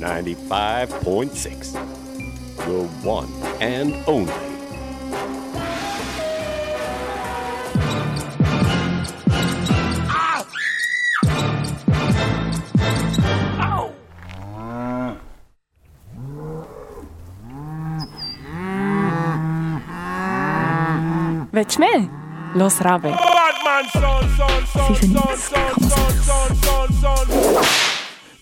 95.6. The one and only. Willst du mehr? Los, Rabe. 95,6.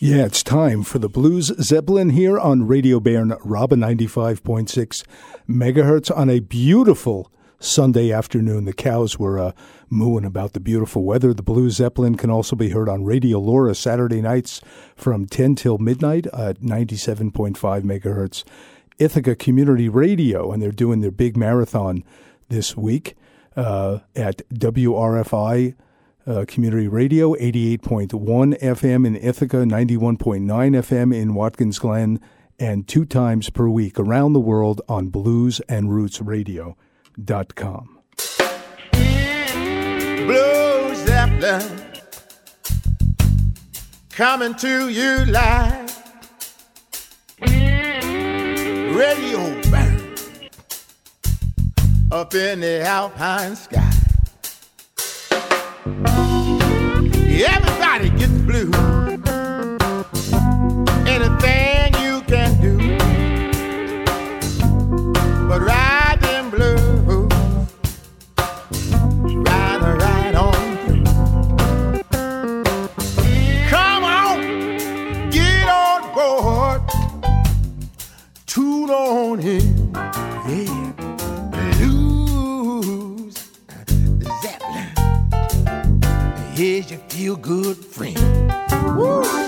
Yeah, it's time for the Blues Zeppelin here on Radio Bern, RaBe 95.6 megahertz on a beautiful Sunday afternoon. The cows were uh, mooing about the beautiful weather. The Blues Zeppelin can also be heard on Radio Lora Saturday nights from 10 till midnight at 97.5 megahertz. Ithaca Community Radio, and they're doing their big marathon this week uh, at WRFI uh, Community Radio, 88.1 FM in Ithaca, 91.9 FM in Watkins Glen, and two times per week around the world on bluesandrootsradio.com. Blues Zeppelin coming to you live. Radio up in the alpine sky. Everybody gets blue. Anything you can do, but ride them blues, ride right on through. Come on, get on board, tune on in, Here's your feel good friend. Woo!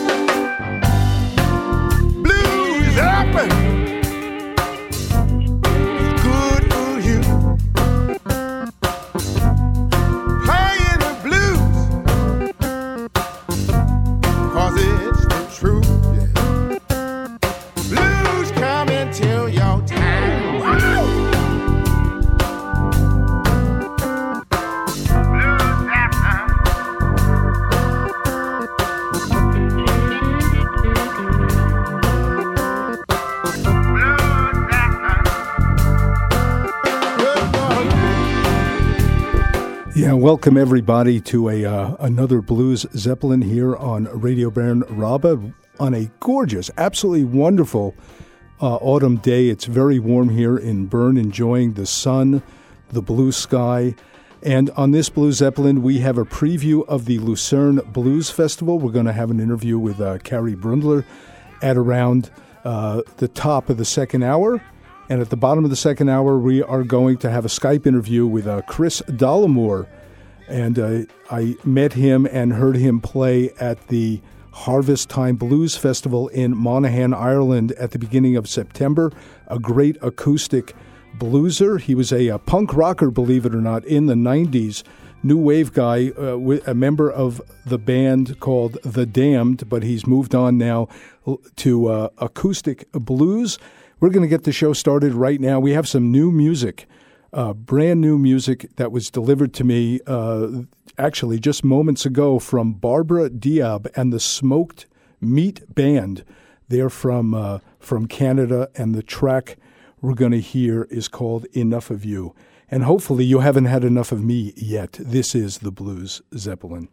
Welcome everybody to a uh, another Blues Zeppelin here on Radio Bern RaBe on a gorgeous, absolutely wonderful uh, autumn day. It's very warm here in Bern, enjoying the sun, the blue sky. And on this Blues Zeppelin, we have a preview of the Lucerne Blues Festival. We're going to have an interview with uh, Carrie Brundler at around uh, the top of the second hour. And at the bottom of the second hour, we are going to have a Skype interview with uh, Kris Dollimore and uh, I met him and heard him play at the Harvest Time Blues Festival in Monaghan, Ireland at the beginning of September. A great acoustic blueser. He was a, a punk rocker, believe it or not, in the 90s. New wave guy, uh, a member of the band called The Damned, but he's moved on now to uh, acoustic blues. We're going to get the show started right now. We have some new music uh, brand new music that was delivered to me uh, actually just moments ago from Barbara Diab and the Smoked Meat Band. They're from uh, from Canada, and the track we're going to hear is called "Enough of You." And hopefully, you haven't had enough of me yet. This is the Blues Zeppelin.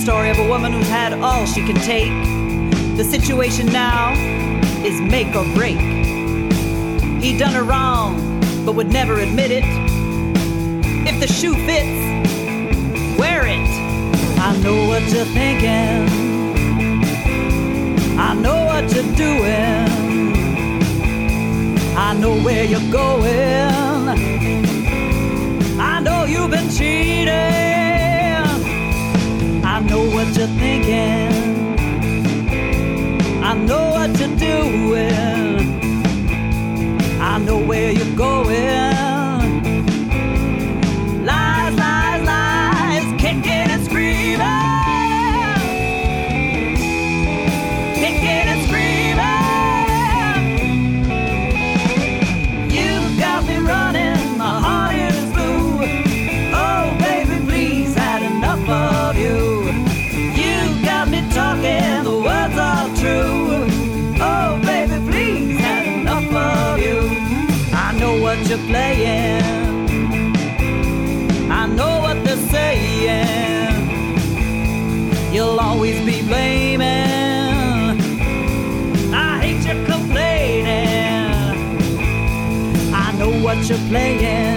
Story of a woman who's had all she can take. The situation now is make or break. He done her wrong, but would never admit it. If the shoe fits, wear it. I know what you're thinking. I know what you're doing. I know where you're going. I know you've been cheating. What you're thinking. I know what you're doing. I know where you're going. playing.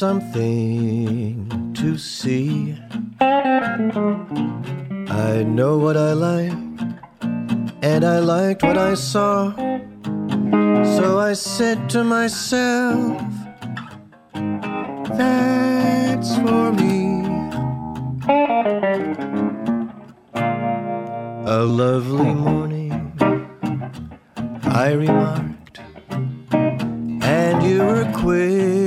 something to see. I know what I like, and I liked what I saw. So I said to myself, that's for me. A lovely morning, I remarked, and you were quick.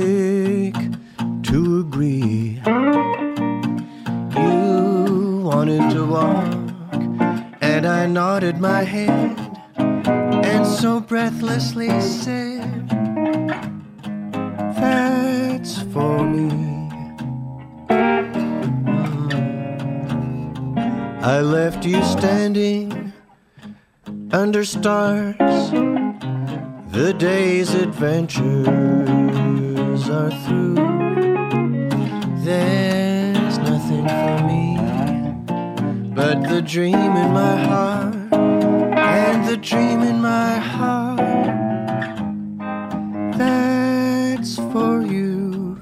I nodded my head and so breathlessly said, That's for me. I left you standing under stars. The day's adventures are through. Then But the dream in my heart, and the dream in my heart, that's for you.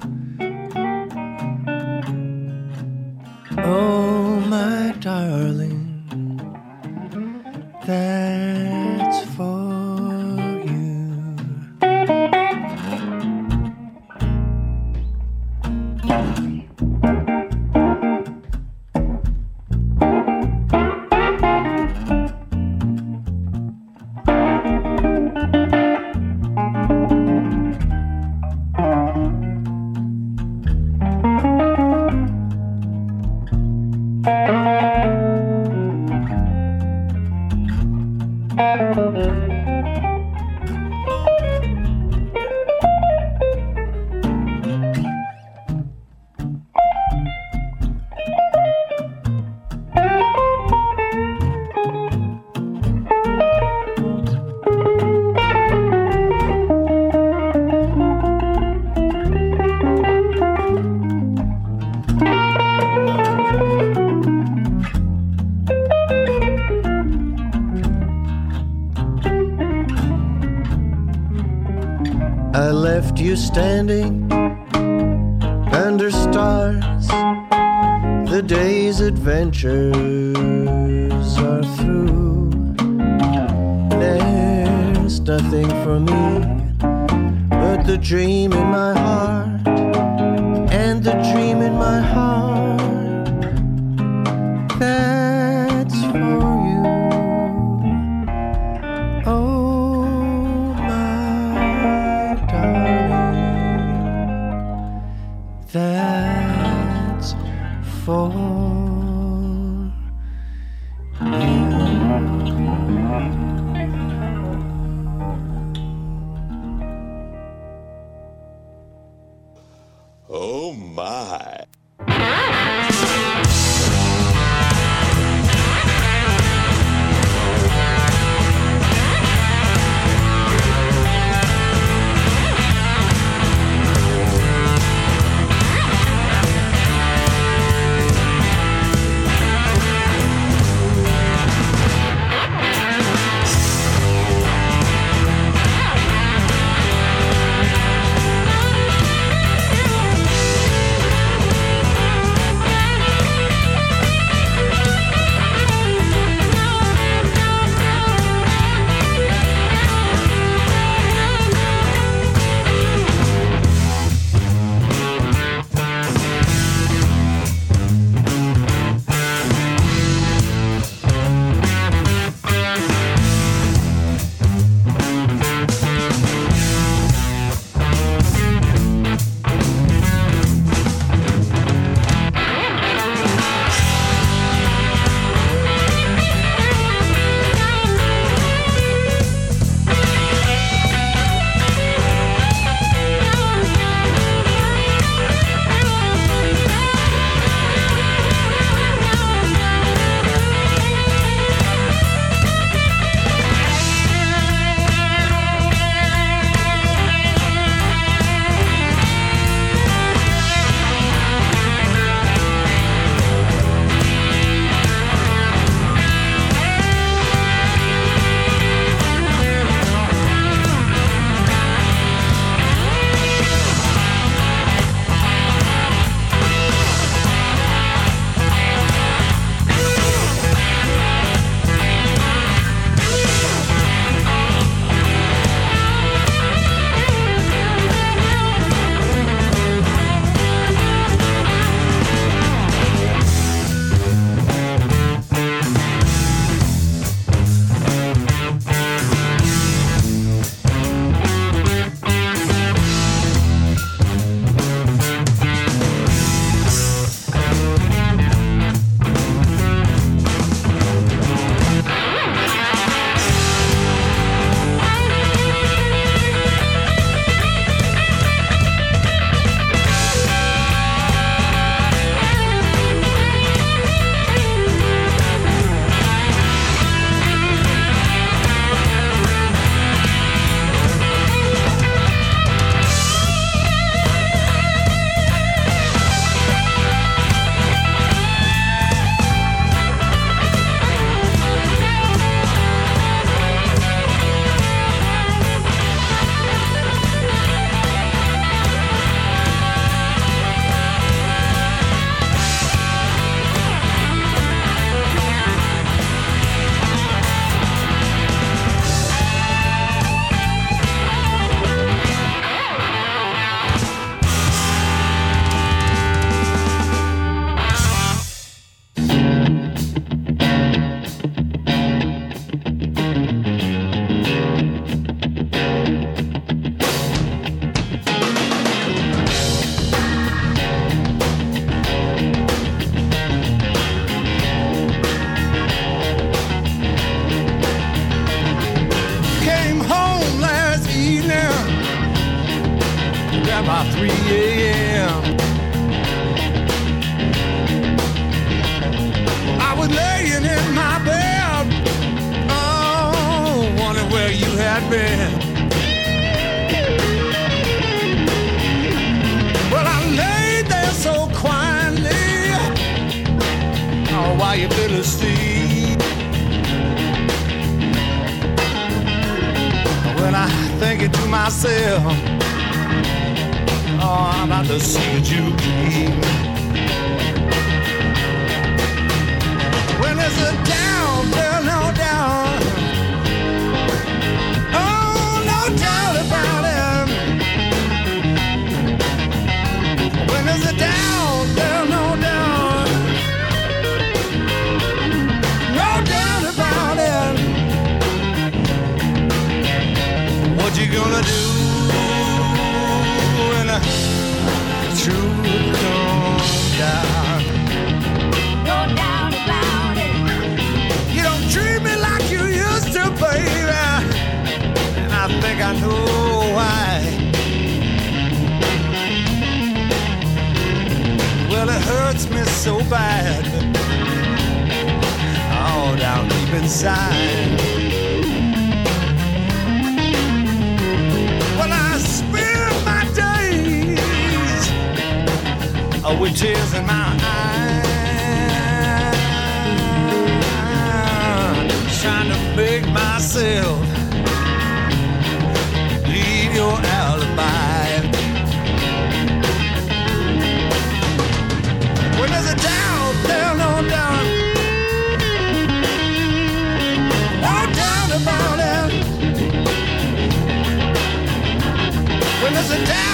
Oh, my darling, that's. Had been. Well, I laid there so quietly, oh, while you fell asleep. When I thinking to myself, oh, I'm about to see what you keep. so bad. All down deep inside. Well, I spend my days uh, with tears in my eyes, trying to make myself leave your. Ass. the down.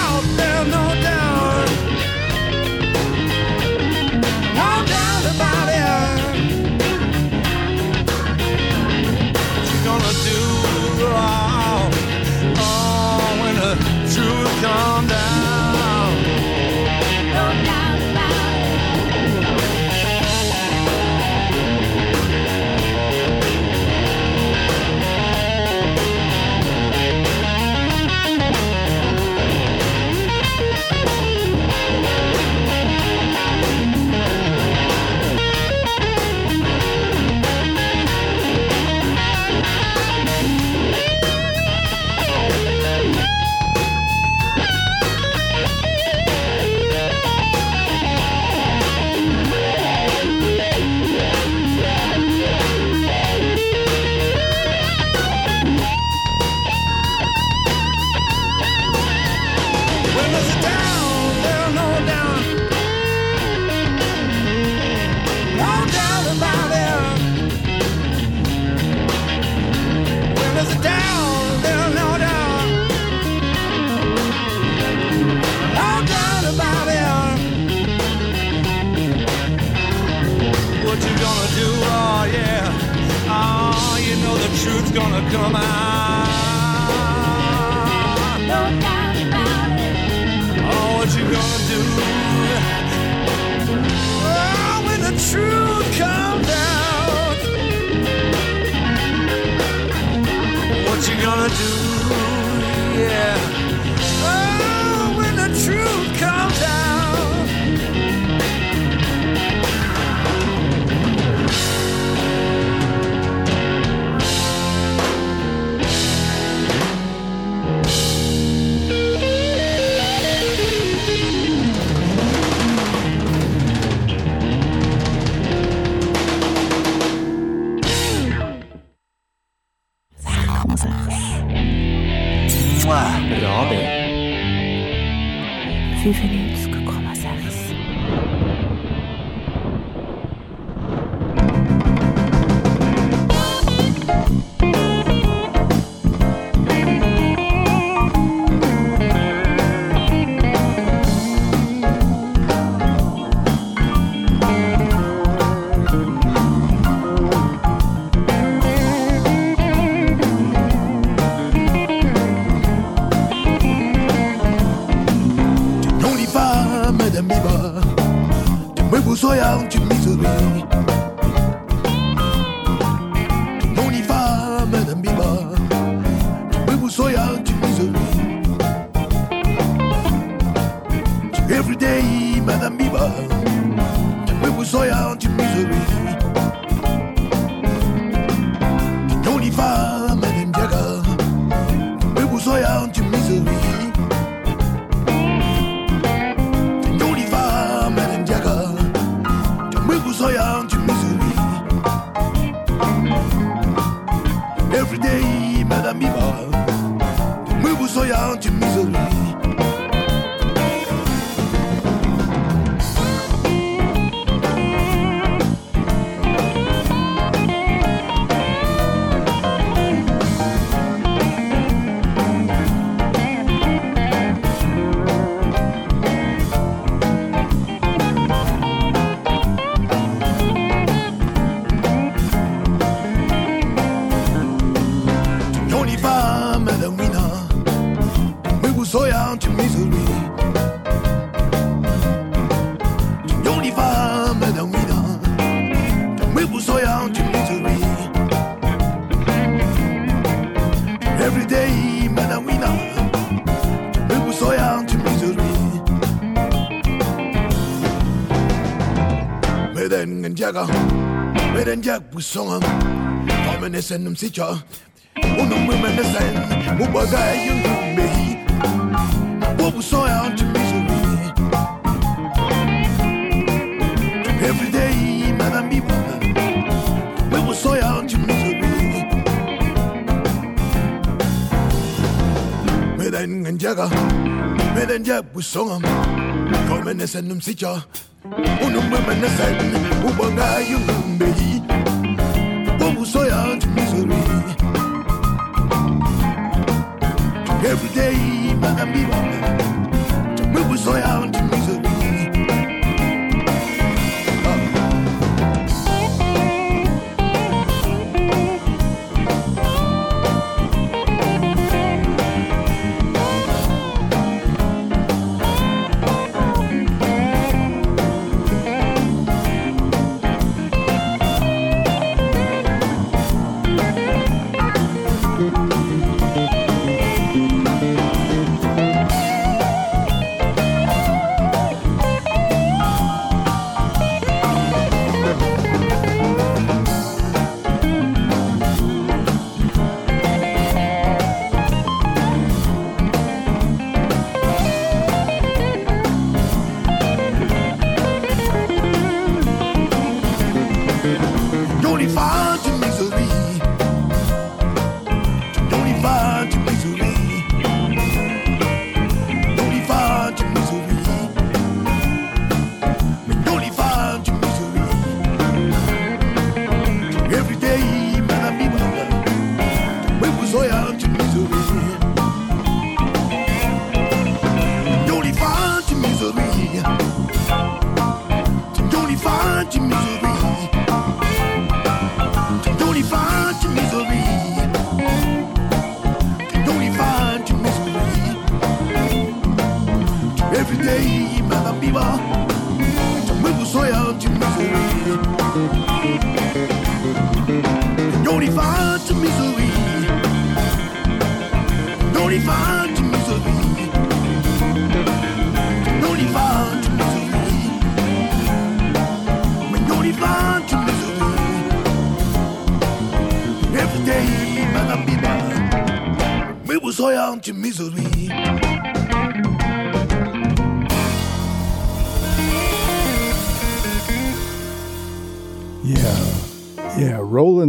Den en jagger Med den jag busongen Formen er sendum sikker Unum women er send Mubaga yung mehi Bobu soya to misery Every day madam biba Bobu soya to misery Med den en jagger Med den jag busongen Formen er sendum sikker Unum women er send Mubaga yung mehi Bobu soya to misery Every day,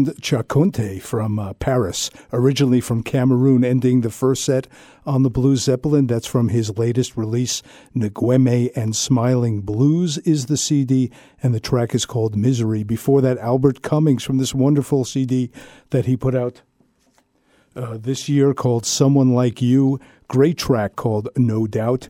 Roland Tchakounté from uh, Paris, originally from Cameroon, ending the first set on the Blue Zeppelin. That's from his latest release, Ngueme and Smiling Blues is the CD, and the track is called Misery. Before that, Albert Cummings from this wonderful CD that he put out uh, this year called Someone Like You. Great track called No Doubt.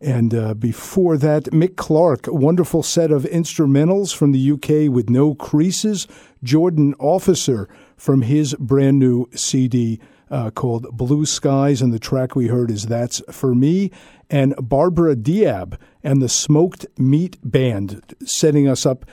And uh, before that, Mick Clarke, wonderful set of instrumentals from the UK with no creases. Jordan Officer from his brand new CD uh, called Blue Skies, and the track we heard is That's For Me. And Barbara Diab and the Smoked Meat Band setting us up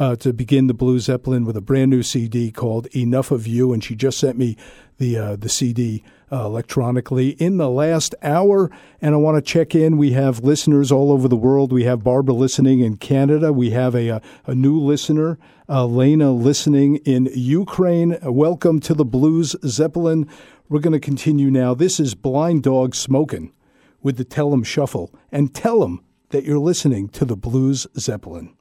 uh, to begin the Blue Zeppelin with a brand new CD called Enough of You, and she just sent me the uh, the CD uh, electronically in the last hour. And I want to check in. We have listeners all over the world. We have Barbara listening in Canada. We have a a, a new listener, uh, Lena, listening in Ukraine. Welcome to the Blues Zeppelin. We're going to continue now. This is Blind Dog Smoking with the Tell 'em Shuffle, and tell 'em that you're listening to the Blues Zeppelin.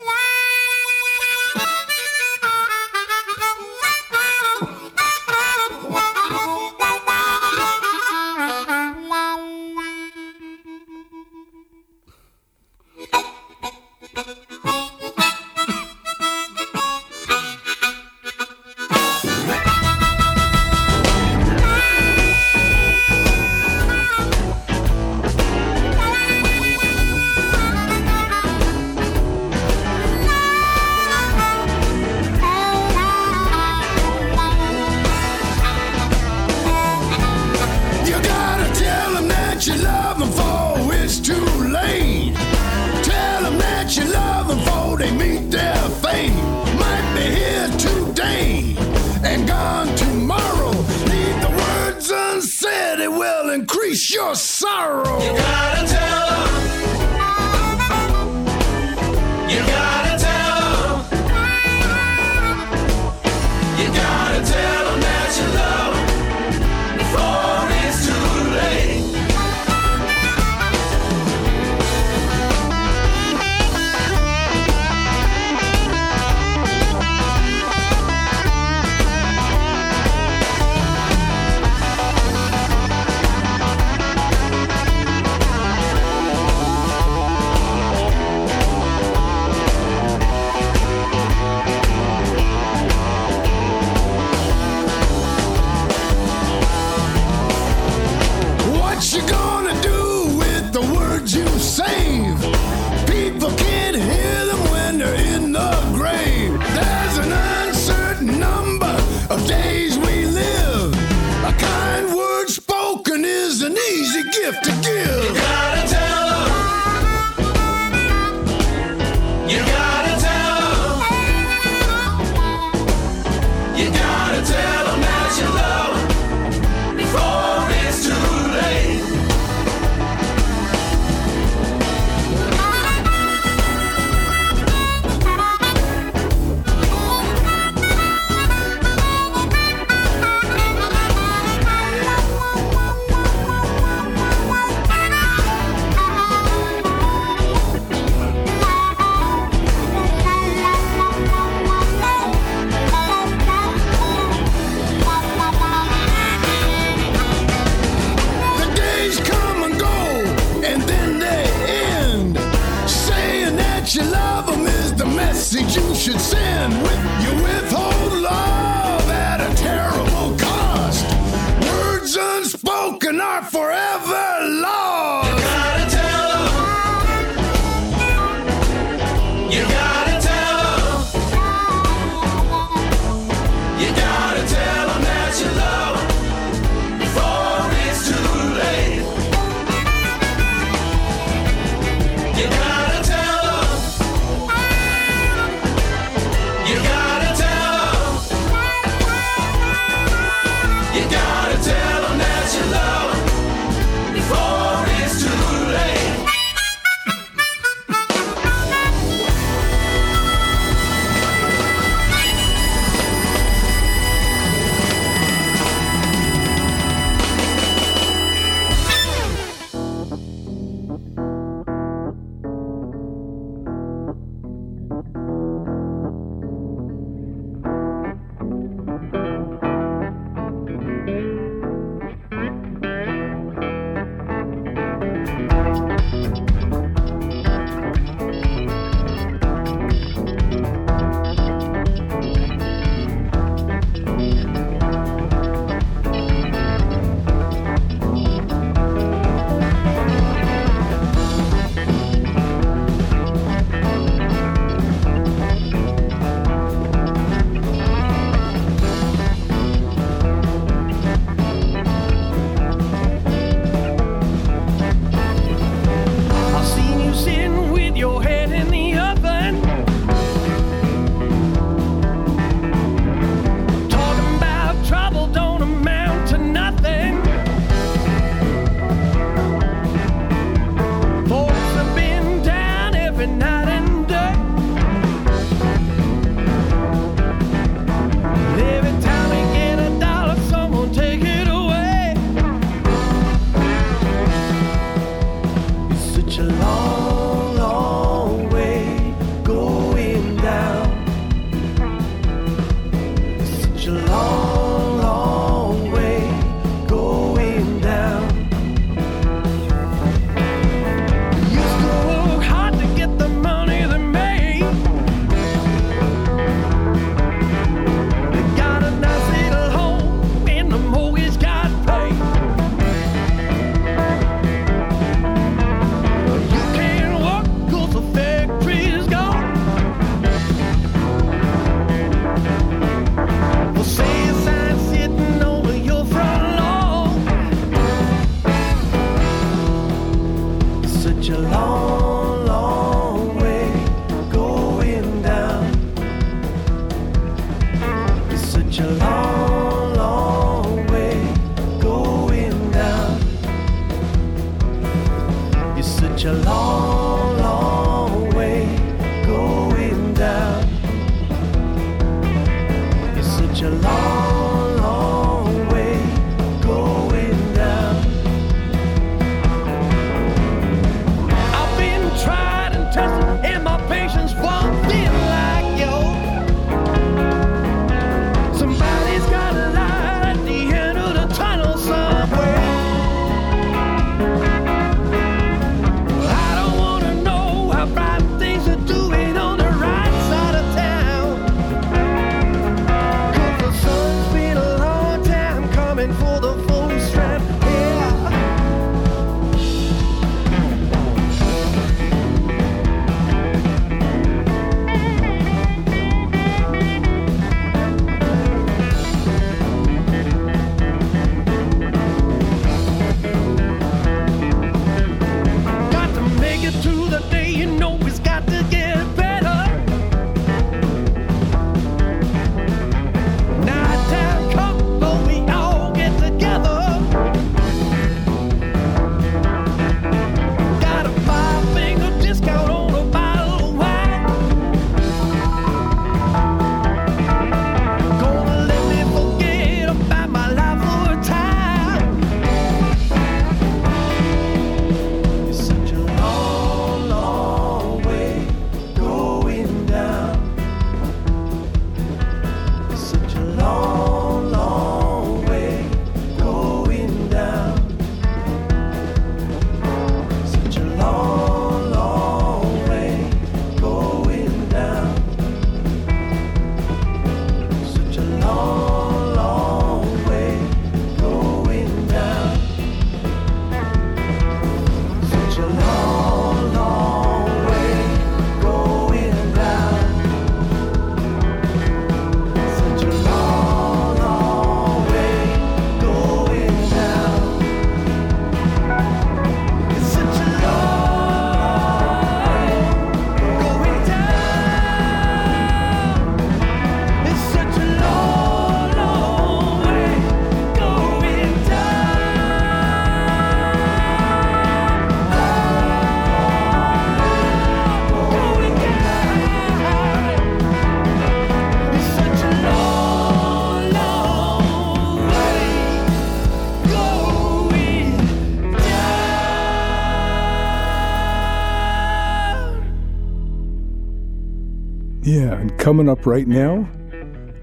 Yeah, and coming up right now,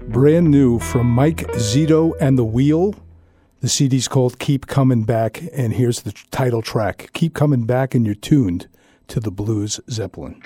brand new from Mike Zito and the Wheel. The CD's called Keep Coming Back, and here's the title track Keep Coming Back, and you're tuned to the Blues Zeppelin.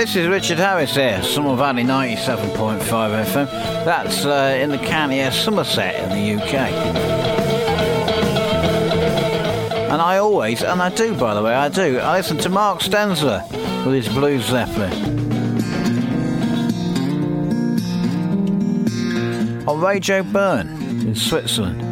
this is Richard Harris here, Somer Valley 97.5 FM. That's uh, in the county of Somerset in the UK. And I always, and I do by the way, I do, I listen to Mark Stenzler with his Blue Zeppelin. On Radio Bern in Switzerland.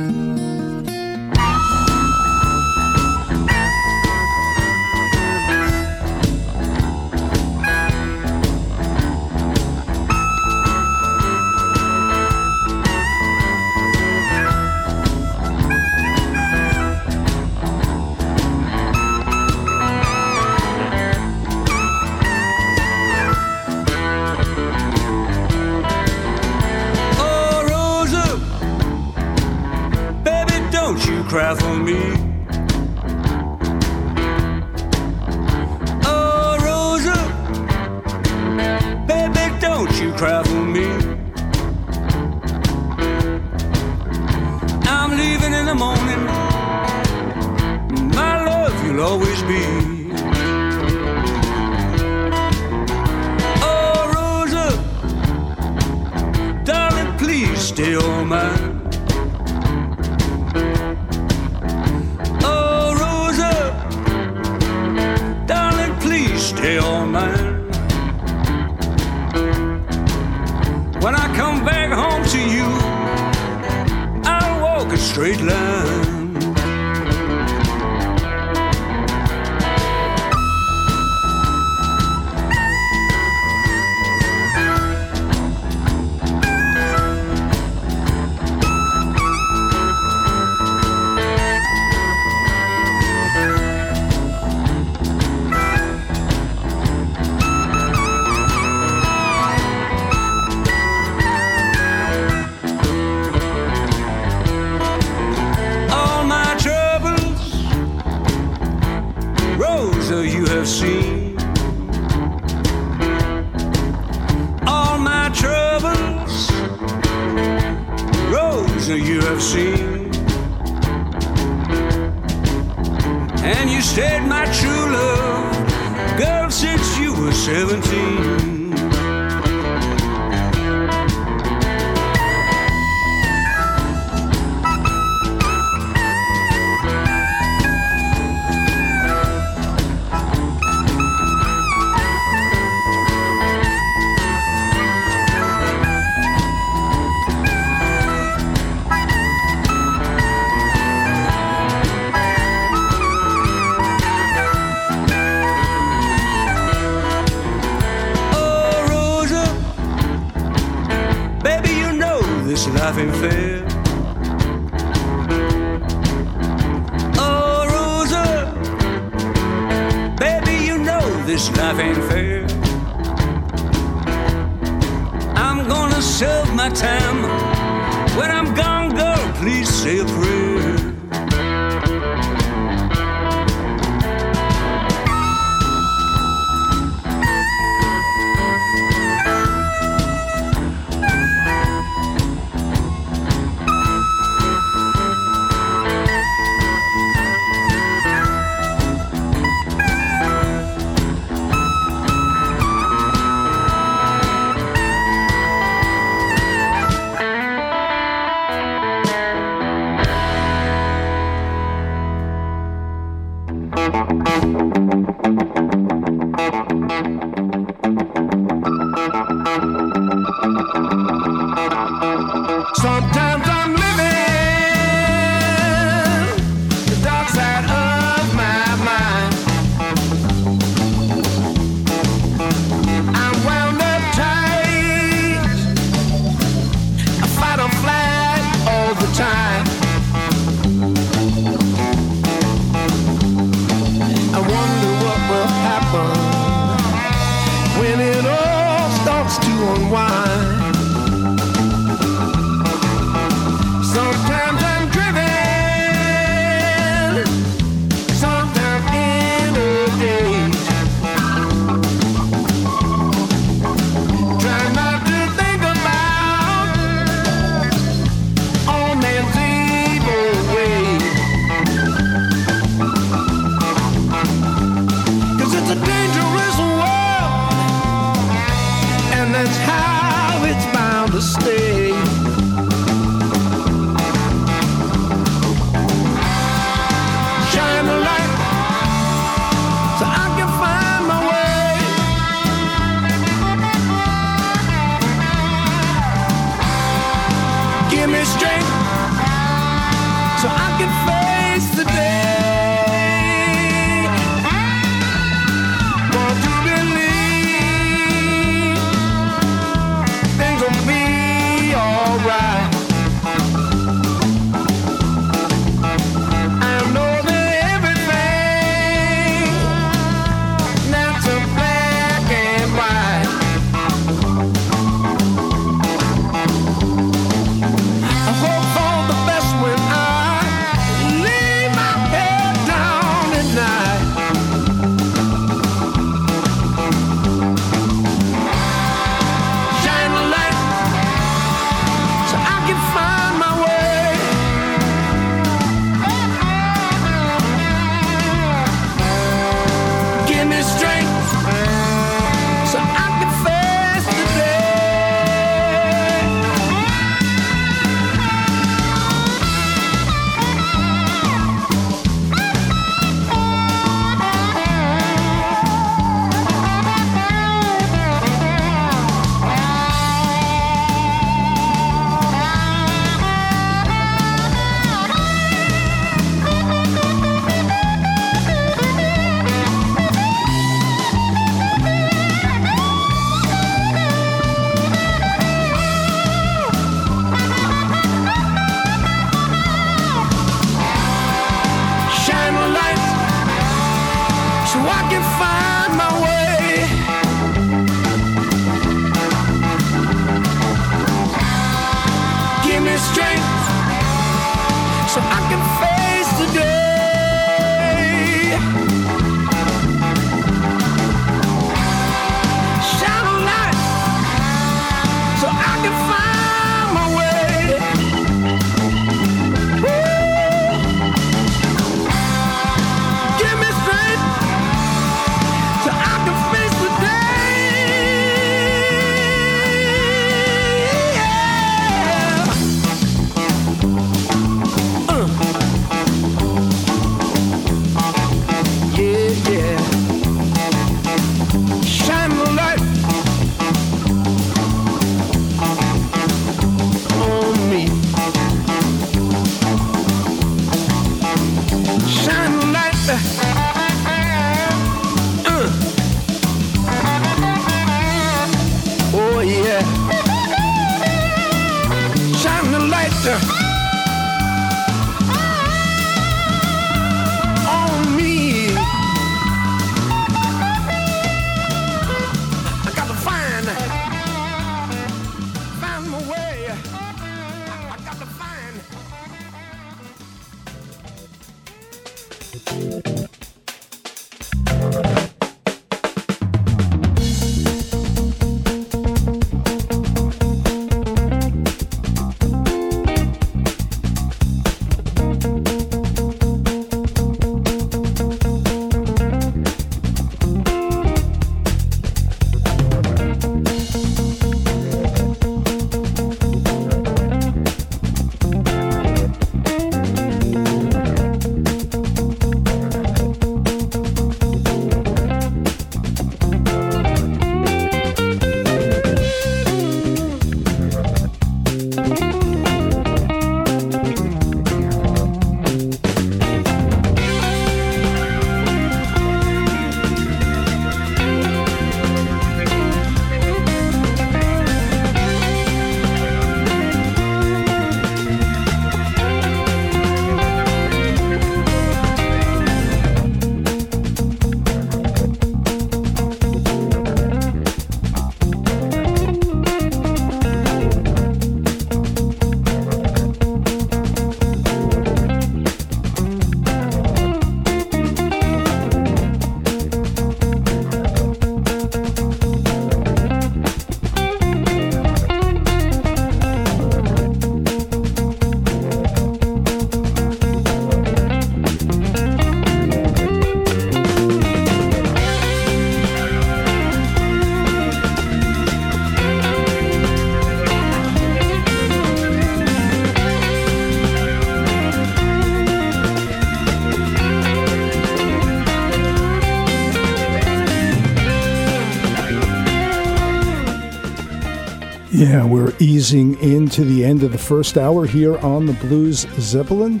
Yeah, we're easing into the end of the first hour here on the Blues Zeppelin.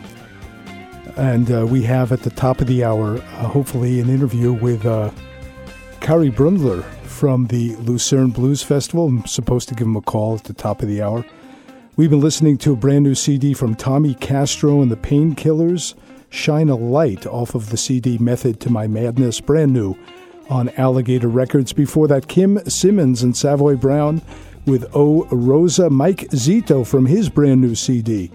And uh, we have at the top of the hour, uh, hopefully, an interview with uh, Kari Brundler from the Lucerne Blues Festival. I'm supposed to give him a call at the top of the hour. We've been listening to a brand new CD from Tommy Castro and the Painkillers, Shine a Light, off of the CD Method to My Madness, brand new on Alligator Records. Before that, Kim Simmonds and Savoy Brown with O Rosa, Mike Zito from his brand new CD.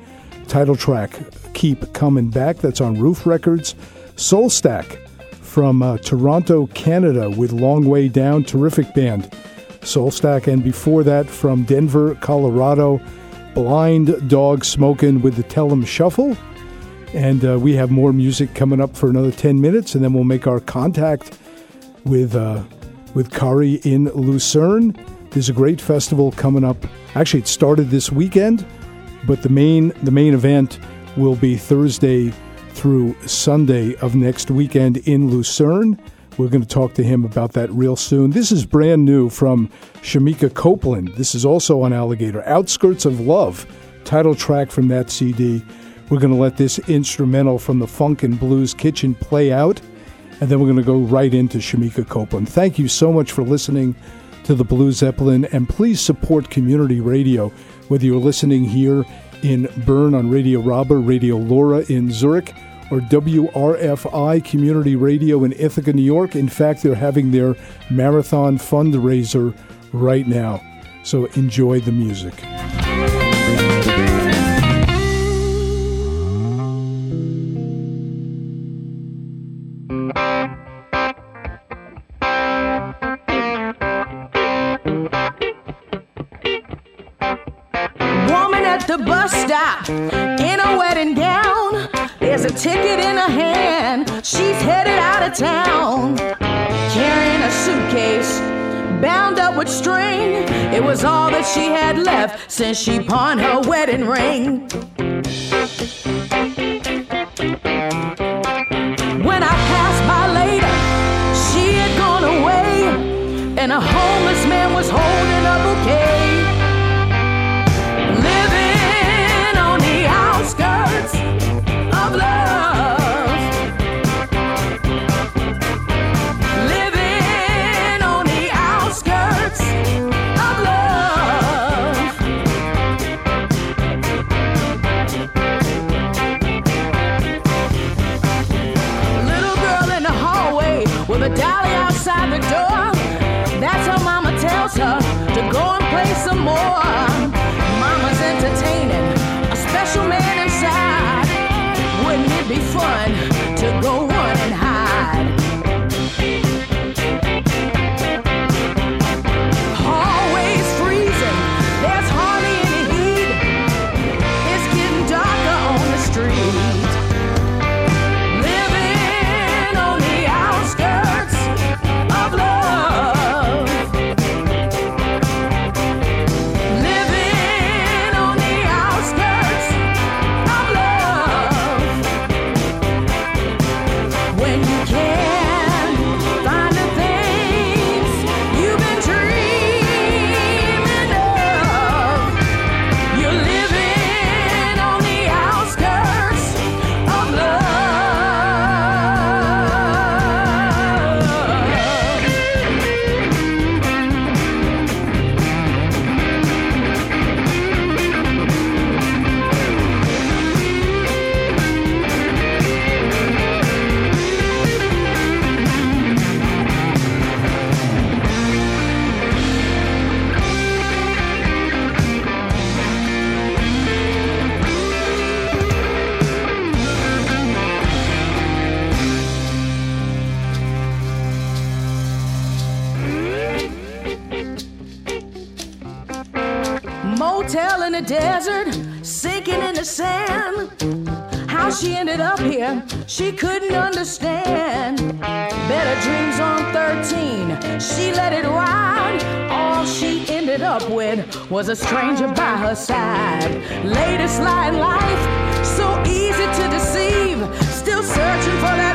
Title track, Keep Coming Back, that's on Ruf Records. Soulstack from uh, Toronto, Canada with Long Way Down, terrific band. Soulstack, and before that from Denver, Colorado, Blind Dog Smoking with the Tell 'em Shuffle. And uh, we have more music coming up for another 10 minutes, and then we'll make our contact with uh, with Kari in Lucerne. There's a great festival coming up. Actually, it started this weekend, but the main the main event will be Thursday through Sunday of next weekend in Lucerne. We're going to talk to him about that real soon. This is brand new from Shemekia Copeland. This is also on Alligator. Outskirts of Love, title track from that CD. We're going to let this instrumental from the Funk and Blues Kitchen play out, and then we're going to go right into Shemekia Copeland. Thank you so much for listening to the Blue Zeppelin, and please support community radio, whether you're listening here in Bern on Radio RaBe, Radio Lora in Zurich, or WRFI Community Radio in Ithaca, New York. In fact, they're having their marathon fundraiser right now. So enjoy the music. In a wedding gown. There's a ticket in her hand. She's headed out of town. Carrying a suitcase bound up with string. It was all that she had left since she pawned her wedding ring. How she ended up here, she couldn't understand. Better dreams on 13, she let it ride. All she ended up with was a stranger by her side. Latest lie in life, so easy to deceive. Still searching for that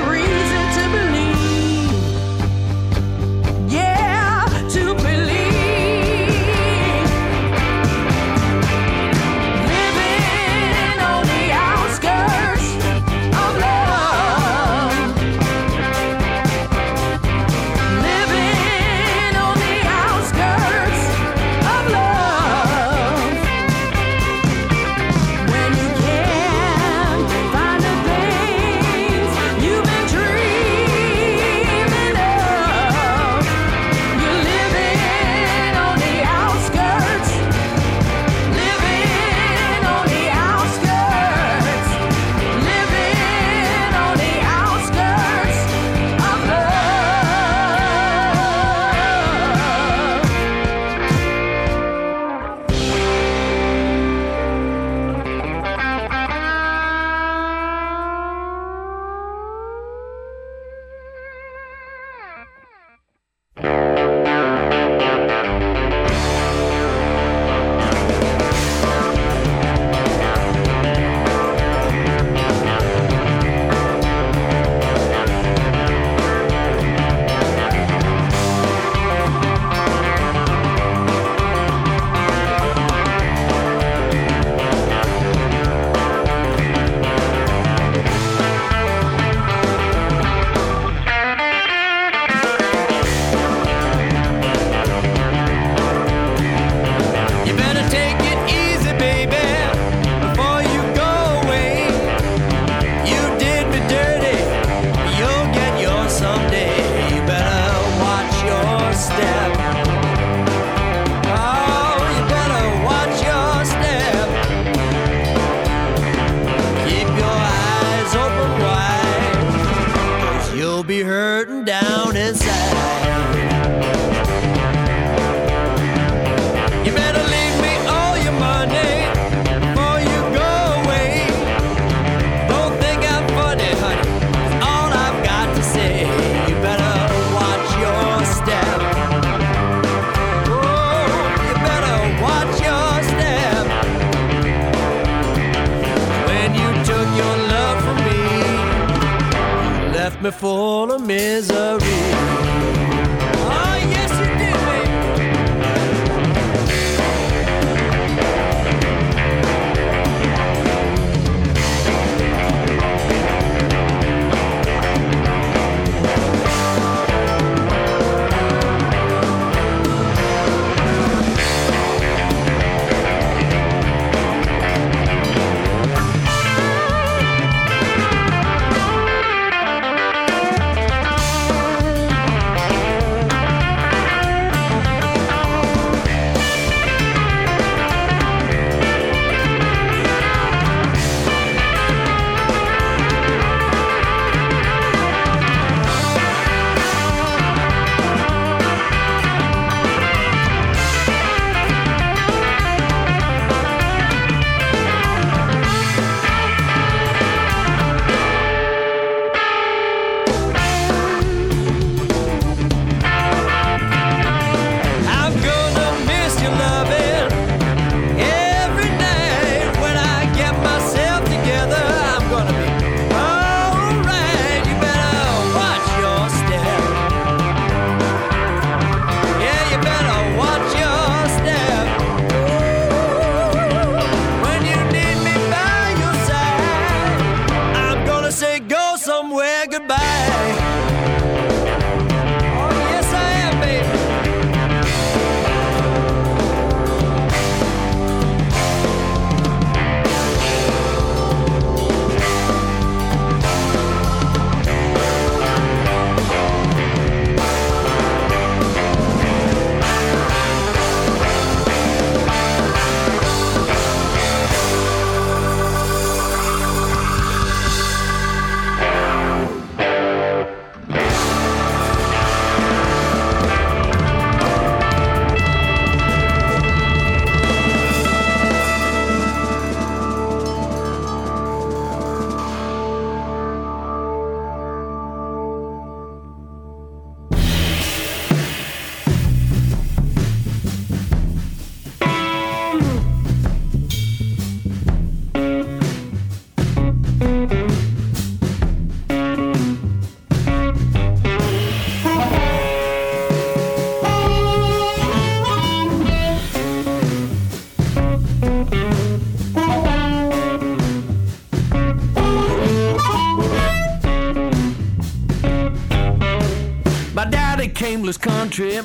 homeless country,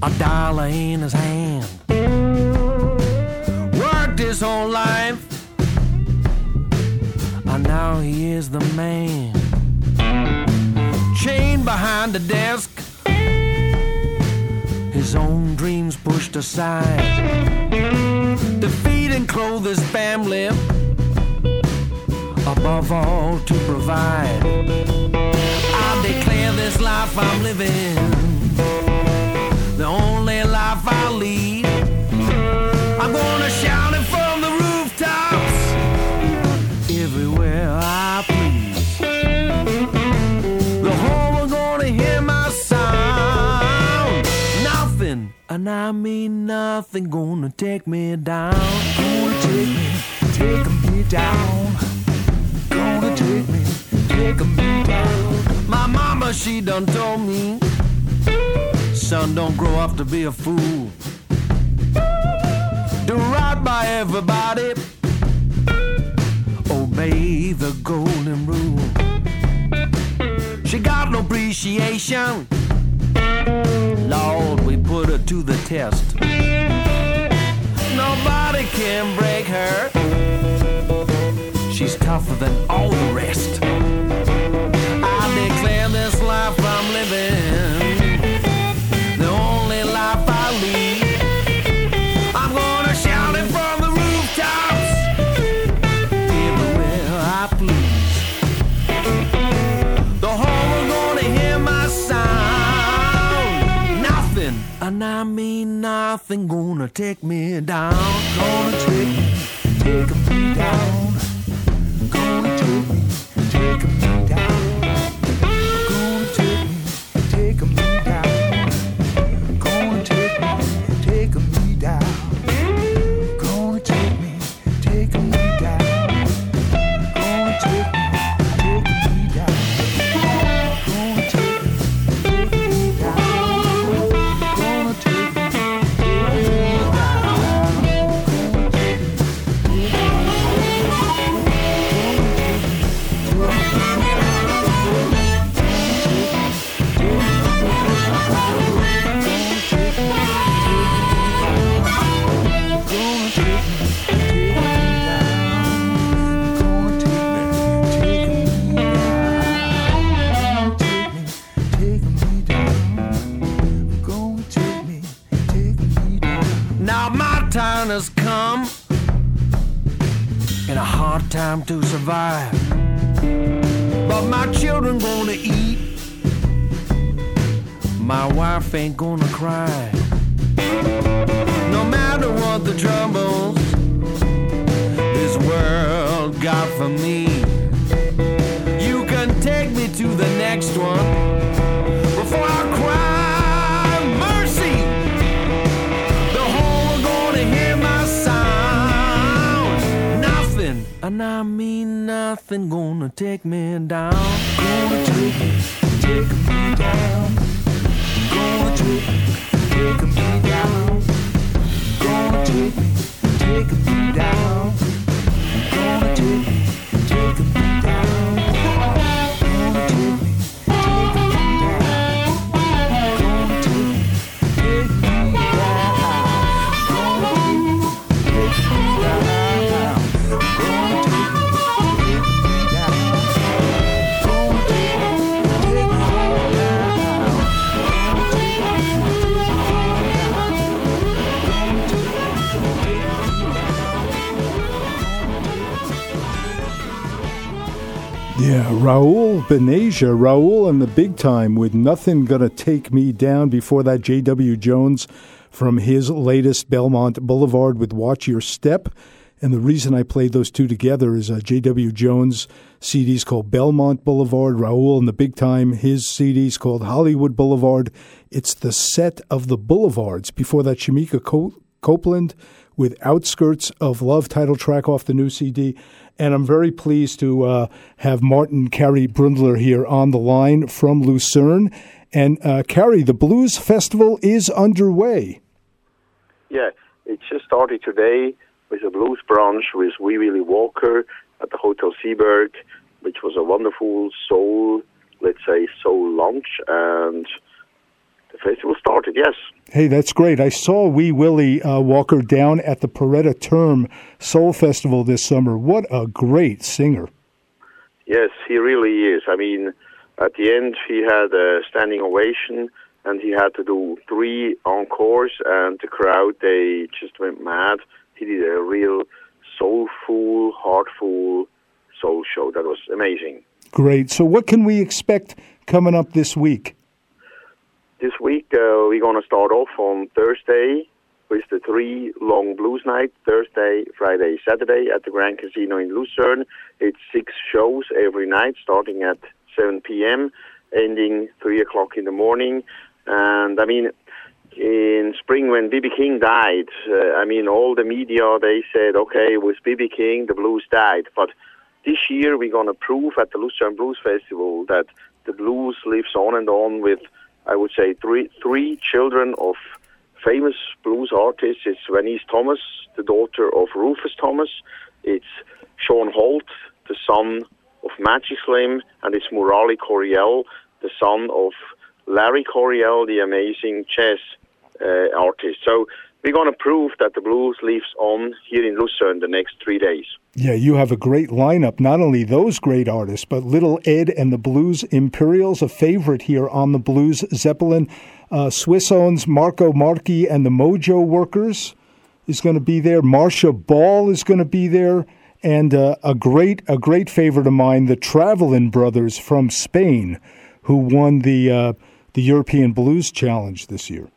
a dollar in his hand. Worked his whole life, and now he is the man. Chained behind the desk, his own dreams pushed aside. To feed and clothe his family, above all to provide. Life I'm living, the only life I lead. I'm gonna shout it from the rooftops, everywhere I please. The whole world gonna hear my sound. Nothing, and I mean nothing, gonna take me down. Gonna take me, take me down. Gonna take me, take me down. My mama, she done told me, son, don't grow up to be a fool. Do right by everybody. Obey the golden rule. She got no appreciation. Lord, we put her to the test. Nobody can break her. She's tougher than all the rest. The only life I. I'm gonna shout it from the rooftops, I. The whole gonna hear my sound. Nothing, and I mean nothing, gonna take me down. Gonna take me, take me down. Gonna take me, Benasia, Raul and the big time with Nothing Gonna Take Me Down before that J.W. Jones from his latest Belmont Boulevard with Watch Your Step. And the reason I played those two together is uh, J.W. Jones' CDs called Belmont Boulevard, Raul and the big time, his CDs called Hollywood Boulevard. It's the set of the boulevards. Before that, Shemekia Co- Copeland with Outskirts of Love title track off the new CD. And I'm very pleased to uh, have Martin Carey Brundler here on the line from Lucerne. And uh, Carey, the Blues Festival is underway. Yeah, it just started today with a blues brunch with Wee Willie Walker at the Hotel Seeburg, which was a wonderful soul let's say, soul lunch, and the festival started. Yes. Hey, that's great. I saw Wee Willie uh, Walker down at the Porretta Terme Soul Festival this summer. What a great singer! Yes, he really is. I mean, at the end, he had a standing ovation, and he had to do three encores, and the crowd they just went mad. He did a real soulful, heartful soul show. That was amazing. Great. So, what can we expect coming up this week? This week, uh, we're going to start off on Thursday with the three long blues night Thursday, Friday, Saturday at the Grand Casino in Lucerne. It's six shows every night, starting at 7 p.m., ending 3 o'clock in the morning. And I mean, in spring when B.B. King died, uh, I mean, all the media, they said, okay, with B.B. King, the blues died. But this year, we're going to prove at the Lucerne Blues Festival that the blues lives on and on with, I would say, three, three children of famous blues artists. It's Vaneese Thomas, the daughter of Rufus Thomas. It's Shawn Holt, the son of Magic Slim, and it's Murali Coryell, the son of Larry Coryell, the amazing jazz uh, artist. So we're going to prove that the blues lives on here in Lucerne the next three days. Yeah, you have a great lineup. Not only those great artists, but Little Ed and the Blues Imperials, a favorite here on the Blues Zeppelin. Uh, Swiss owns Marco Marchi and the Mojo Workers is going to be there. Marcia Ball is going to be there, and uh, a great a great favorite of mine, the Travelin Brothers from Spain, who won the uh, the European Blues Challenge this year.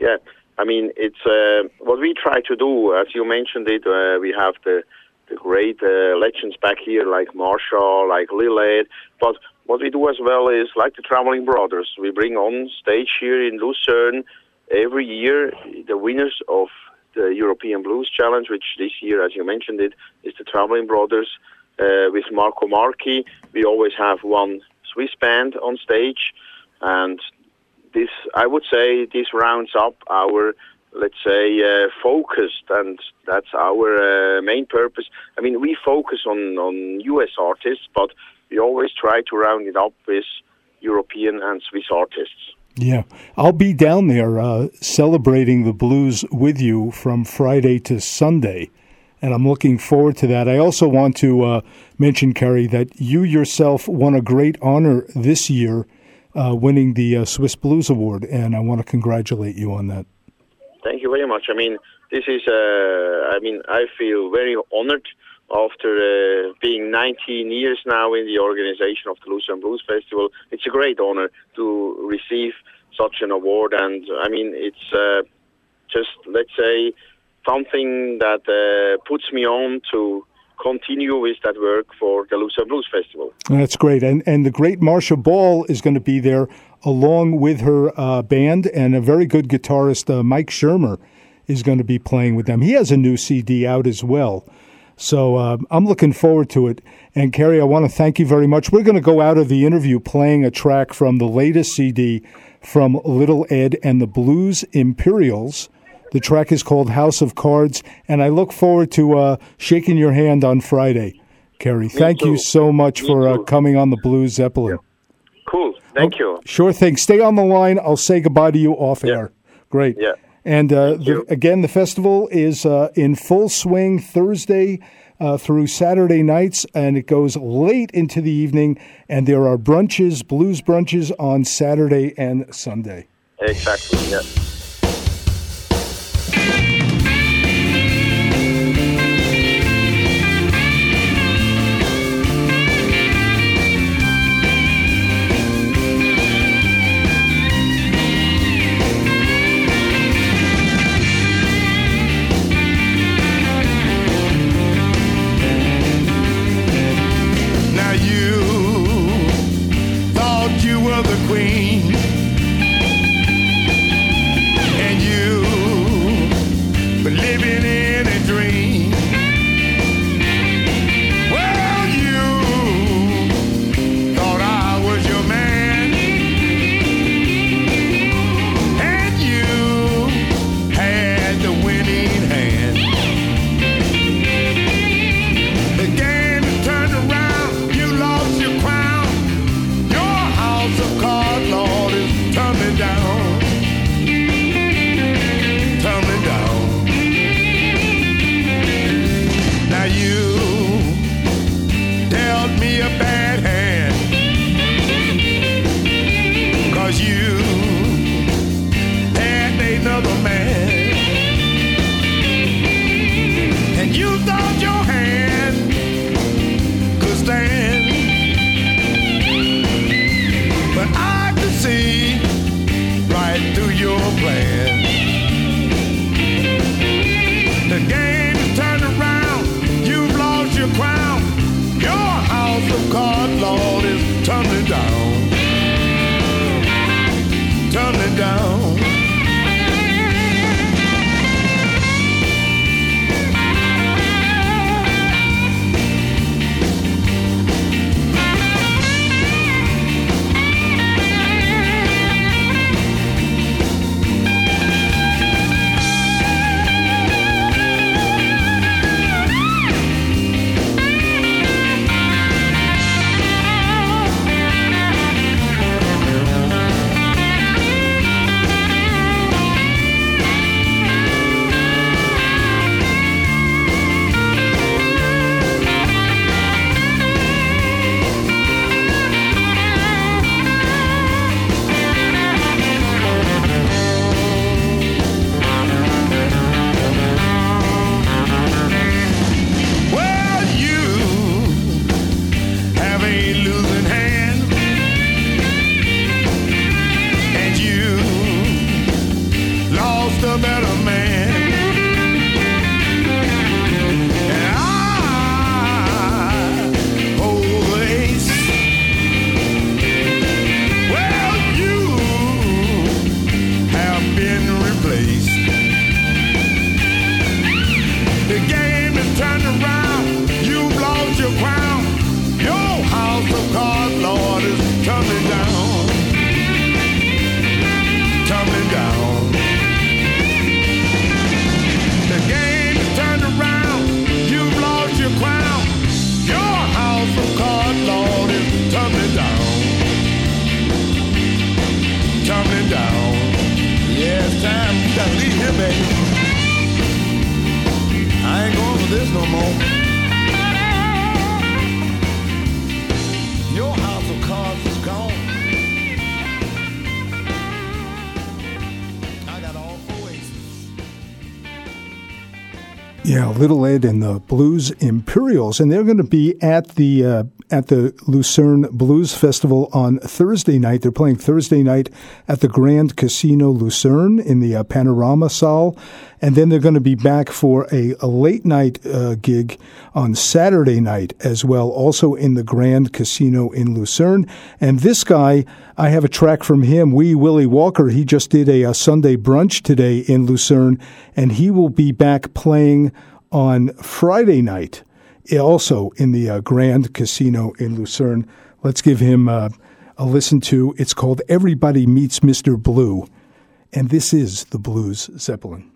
Yeah, I mean, it's uh, what we try to do. As you mentioned it, uh, we have the the great uh, legends back here like Marshall, like Lil But what we do as well is like the Traveling Brothers. We bring on stage here in Lucerne every year the winners of the European Blues Challenge, which this year, as you mentioned it, is the Traveling Brothers uh, with Marco Marchi. We always have one Swiss band on stage, and this, I would say, this rounds up our, let's say, uh, focused, and that's our uh, main purpose. I mean, we focus on on U.S. artists, but we always try to round it up with European and Swiss artists. Yeah, I'll be down there uh, celebrating the blues with you from Friday to Sunday, and I'm looking forward to that. I also want to uh, mention, Kerry, that you yourself won a great honor this year, uh, winning the uh, Swiss Blues Award, and I want to congratulate you on that. Thank you very much. I mean, this is, uh, I mean, I feel very honored after uh, being 19 years now in the organization of the Lucerne Blues Festival. It's a great honor to receive such an award, and I mean, it's uh, just, let's say, something that uh, puts me on to continue with that work for the Lucerne Blues Festival. That's great, and and the great Marcia Ball is going to be there along with her uh, band, and a very good guitarist, uh, Mike Schermer, is going to be playing with them. He has a new CD out as well. So uh, I'm looking forward to it. And Kerry, I want to thank you very much. We're going to go out of the interview playing a track from the latest CD from Little Ed and the Blues Imperials. The track is called House of Cards, and I look forward to uh, shaking your hand on Friday, Kerry. Thank you so much for uh, coming on the Blues Zeppelin. Cool. Thank you. Sure thing. Stay on the line. I'll say goodbye to you off air. Great. Yeah. And uh, the, again, the festival is uh, in full swing Thursday uh, through Saturday nights, and it goes late into the evening. And there are brunches, blues brunches on Saturday and Sunday. Exactly. Yeah. Little Ed and the Blues Imperials, and they're going to be at the uh, at the Lucerne Blues Festival on Thursday night. They're playing Thursday night at the Grand Casino Lucerne in the uh, Panorama Saal, and then they're going to be back for a, a late night uh, gig on Saturday night as well, also in the Grand Casino in Lucerne. And this guy, I have a track from him, Wee Willie Walker. He just did a, a Sunday brunch today in Lucerne, and he will be back playing on Friday night, also in the uh, Grand Casino in Lucerne. Let's give him uh, a listen to. It's called Everybody Meets Mr. Blue, and this is the Blues Zeppelin.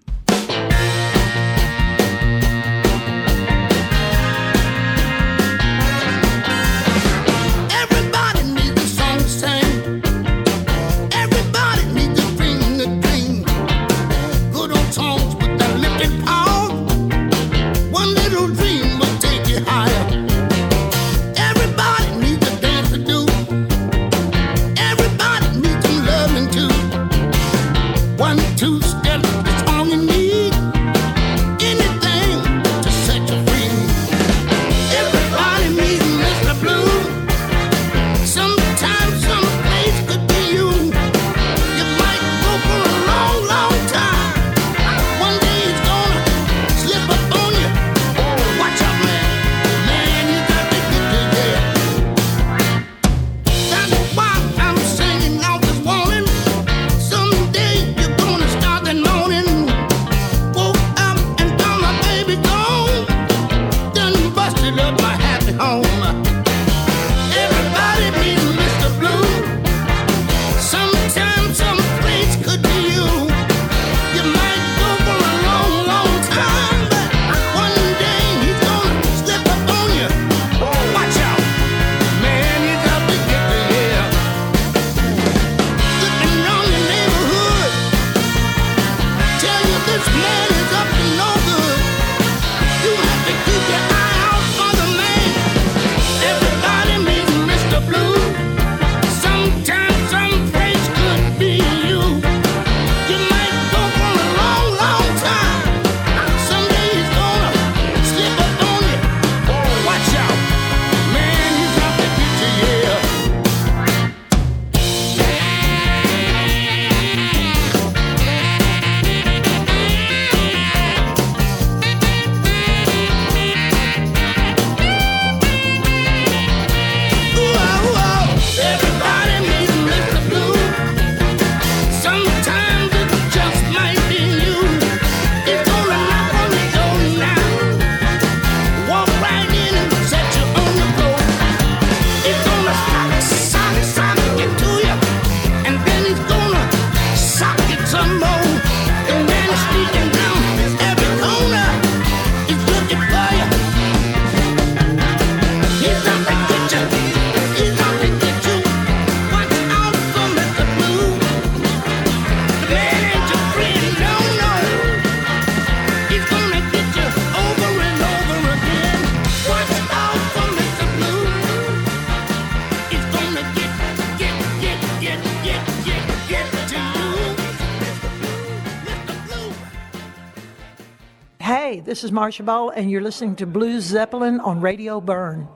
This is Marcia Ball, and you're listening to Blues Zeppelin on Radio Bern.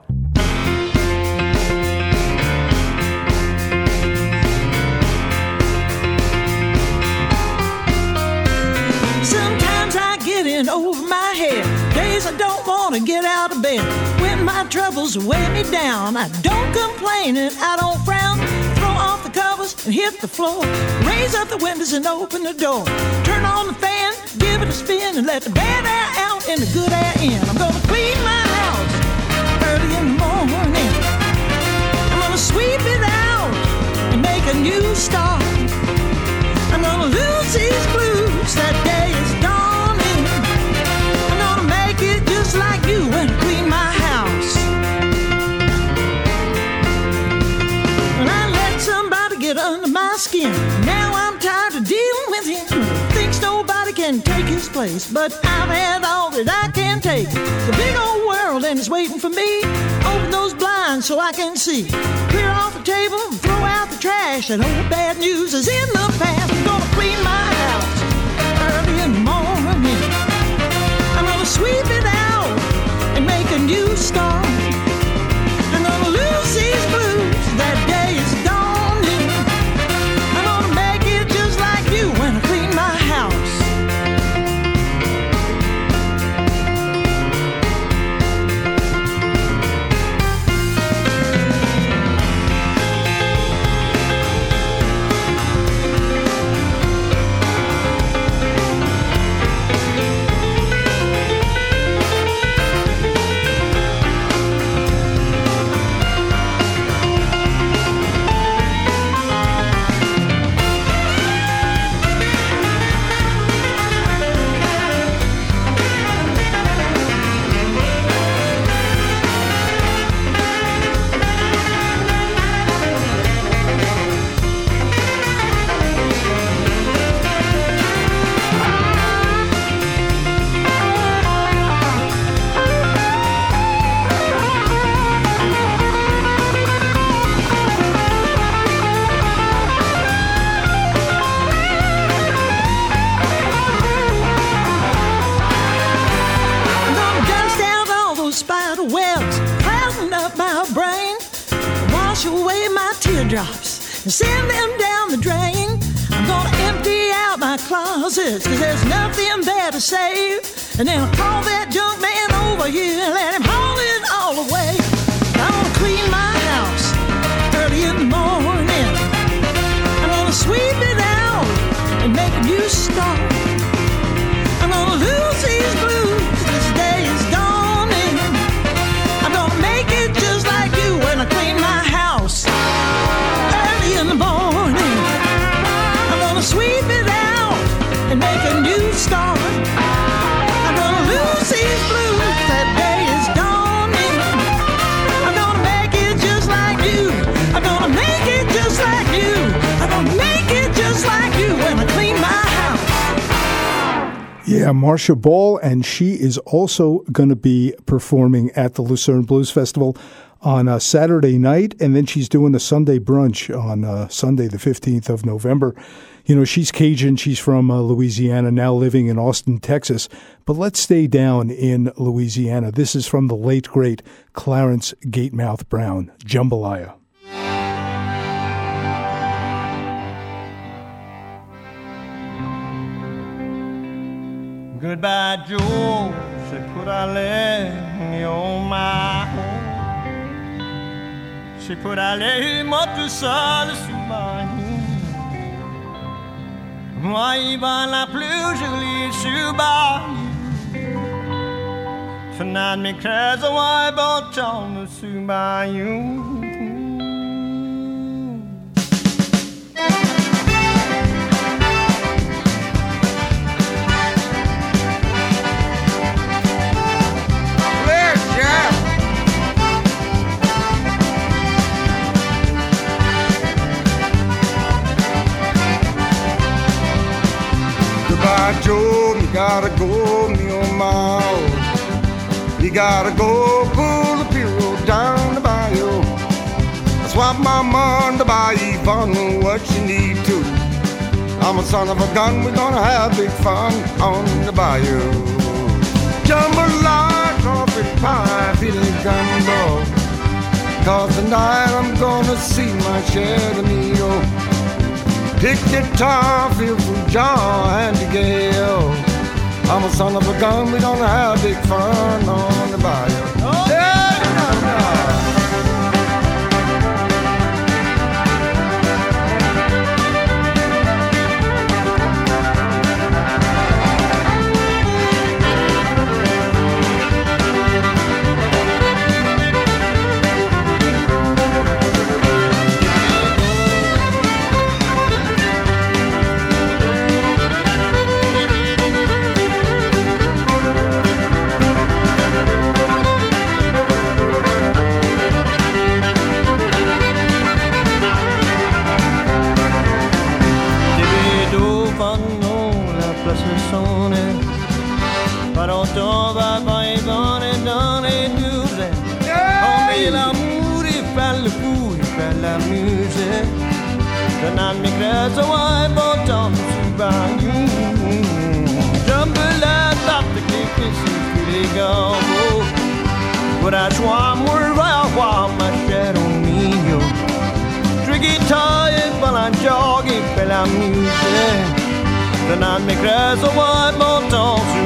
Sometimes I get in over my head. Days I don't want to get out of bed. When my troubles weigh me down, I don't complain and I don't frown. Throw off the covers and hit the floor. Raise up the windows and open the door. Turn on the fan, give it a spin, and let the bad air and the good air in. I'm gonna clean my house early in the morning. I'm gonna sweep it out and make a new start. I'm gonna lose these can take his place, but I've had all that I can take. The big old world and it's waiting for me. Open those blinds so I can see. Clear off the table, throw out the trash. And all the bad news is in the past. I'm gonna clean my house early in the morning. I'm gonna sweep it out and make a new start. Send them down the drain. I'm gonna empty out my closets cause there's nothing there to save. And then I'll call that junk man over here and let him Yeah, Marcia Ball, and she is also going to be performing at the Lucerne Blues Festival on uh, Saturday night, and then she's doing a Sunday brunch on uh, Sunday, the 15th of November. You know, she's Cajun, she's from uh, Louisiana, now living in Austin, Texas. But let's stay down in Louisiana. This is from the late, great Clarence Gatemouth Brown, Jambalaya. Goodbye, Joe. C'est pour aller au mar. C'est pour aller, moi tout seul sous ma Moi, il va la plus jolie sur Tonight, me cries a wife on town sous bayou. Joe. You gotta go, on miles. You gotta go pull the pirogue down the bayou. I swap my mind to buy Yvonne what you need to. I'm a son of a gun, we're gonna have big fun on the bayou. jambalaya, coffee pie, feeling gumbo. Cause tonight I'm gonna see my share of meal. Pick guitar, feel from John and Gail. I'm a son of a gun, we gonna have big fun on the bayou. But I swan more va ma shadow mio Tricky tie but I'm jogging per la musica Den han mi credo vuoi bottom su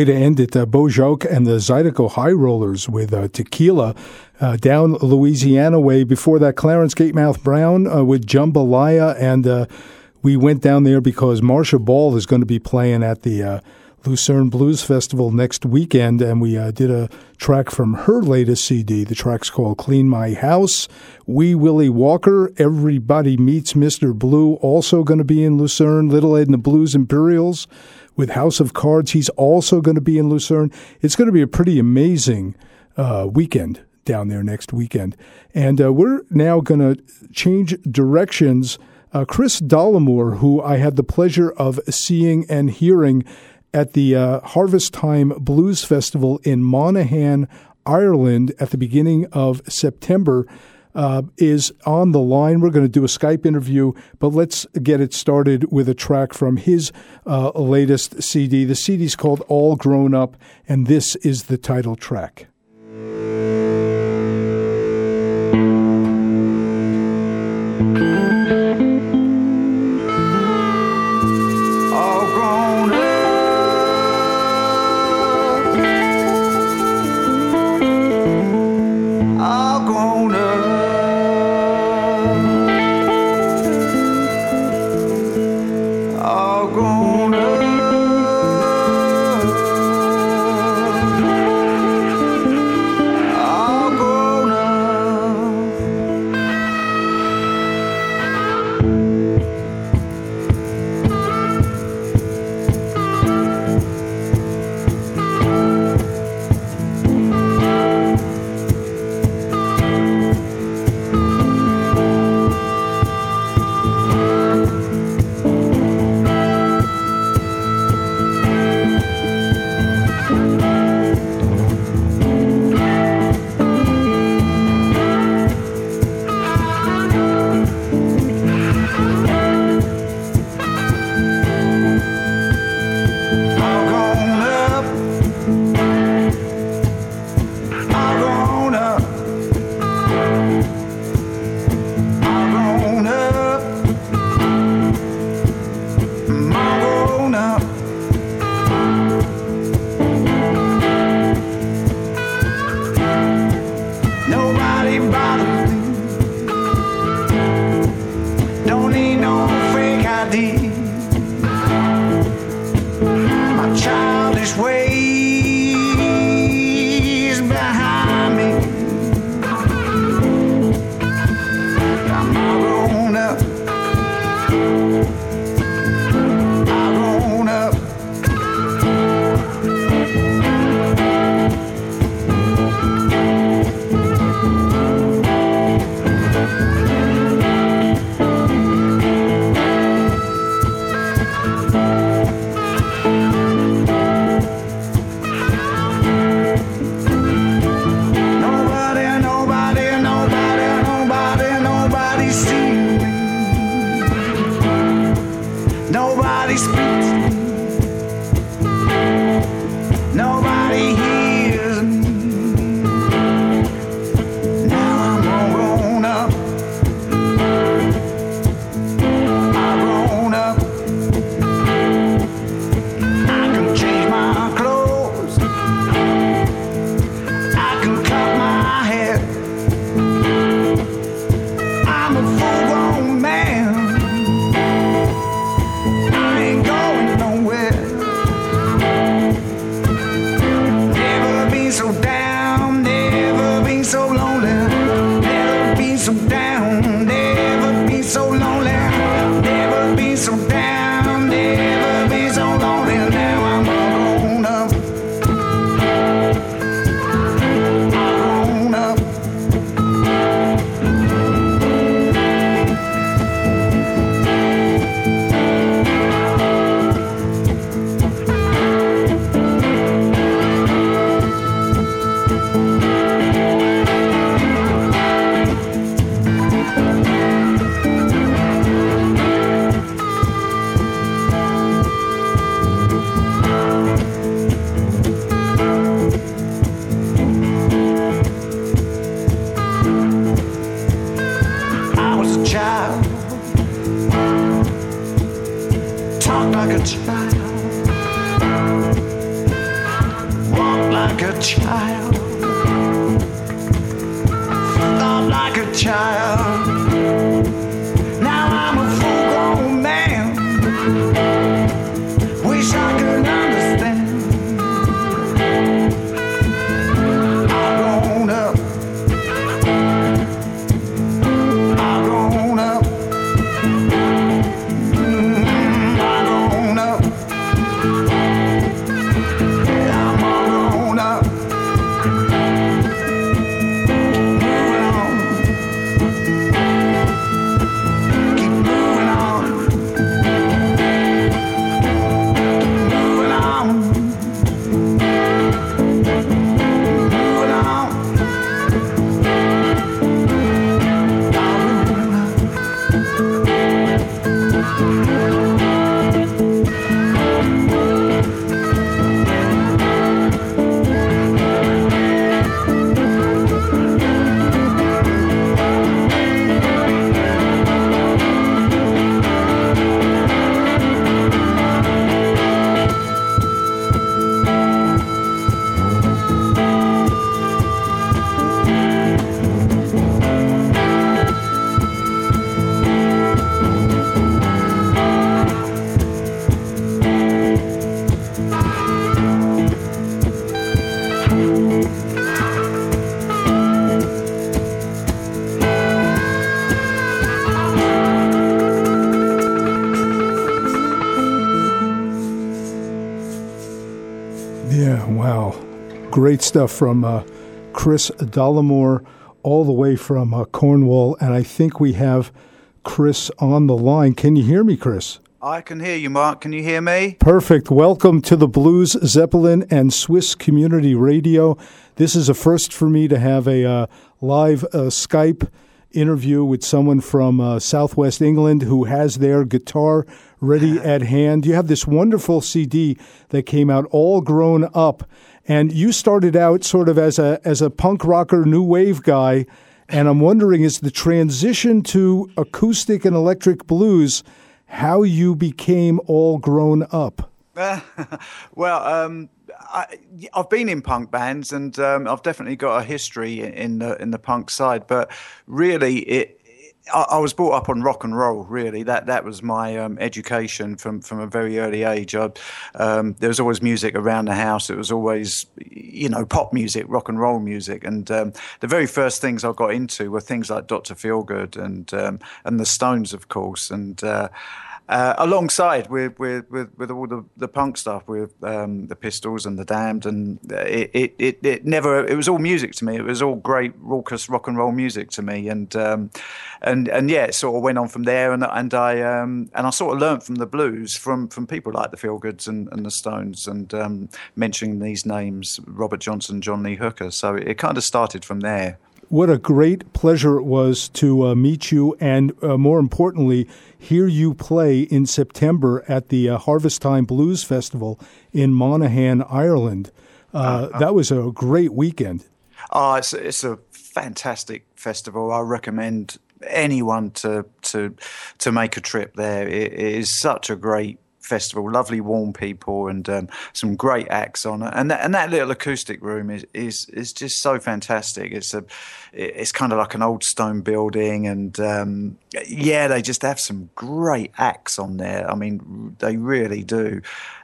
Way to end it. Uh, Beau Jocque and the Zydeco High Rollers with uh, Tequila uh, down Louisiana way. Before that, Clarence Gatemouth Brown uh, with Jambalaya. And uh, we went down there because Marcia Ball is going to be playing at the uh, Lucerne Blues Festival next weekend. And we uh, did a track from her latest CD. The track's called Clean My House. Wee Willie Walker, Everybody Meets Mr. Blue, also going to be in Lucerne. Little Ed and the Blues Imperials with House of Cards. He's also going to be in Lucerne. It's going to be a pretty amazing uh, weekend down there next weekend. And uh, we're now going to change directions. Uh, Kris Dollimore, who I had the pleasure of seeing and hearing at the uh, Harvest Time Blues Festival in Monaghan, Ireland at the beginning of September. Uh, is on the line. We're going to do a Skype interview, but let's get it started with a track from his uh, latest CD. The CD is called All Grown Up, and this is the title track. child. Talk like a child. Walk like a child. Thought like a child. Great stuff from uh, Kris Dollimore, all the way from uh, Cornwall. And I think we have Kris on the line. Can you hear me, Kris? I can hear you, Mark. Can you hear me? Perfect. Welcome to the Blues Zeppelin and Swiss Community Radio. This is a first for me to have a uh, live uh, Skype interview with someone from uh, Southwest England who has their guitar ready at hand. You have this wonderful CD that came out, All Grown Up, and you started out sort of as a as a punk rocker, new wave guy. And I'm wondering, is the transition to acoustic and electric blues how you became all grown up? well, um, I, I've been in punk bands, and um, I've definitely got a history in the in the punk side. But really, it I, I was brought up on rock and roll. Really, that that was my um, education from from a very early age. I, um, there was always music around the house. It was always, you know, pop music, rock and roll music. And um, the very first things I got into were things like Doctor Feelgood and um, and the Stones, of course, and. Uh, uh, alongside with, with, with, with all the, the punk stuff with um, the Pistols and the Damned, and it, it, it, it, never it was all music to me. It was all great raucous rock and roll music to me, and um, and and yeah, it sort of went on from there, and and I um, and I sort of learnt from the blues from from people like the Feelgoods and, and the Stones, and um, mentioning these names, Robert Johnson, John Lee Hooker. So it kind of started from there. What a great pleasure it was to uh, meet you, and uh, more importantly, hear you play in September at the uh, Harvest Time Blues Festival in Monaghan, Ireland. Uh, that was a great weekend. Oh, it's it's a fantastic festival. I recommend anyone to to to make a trip there. it, it is such a great festival. Lovely, warm people, and um, some great acts on it. And that, and that little acoustic room is, is is just so fantastic. It's a it's kind of like an old stone building, and um, yeah, they just have some great acts on there. I mean, they really do.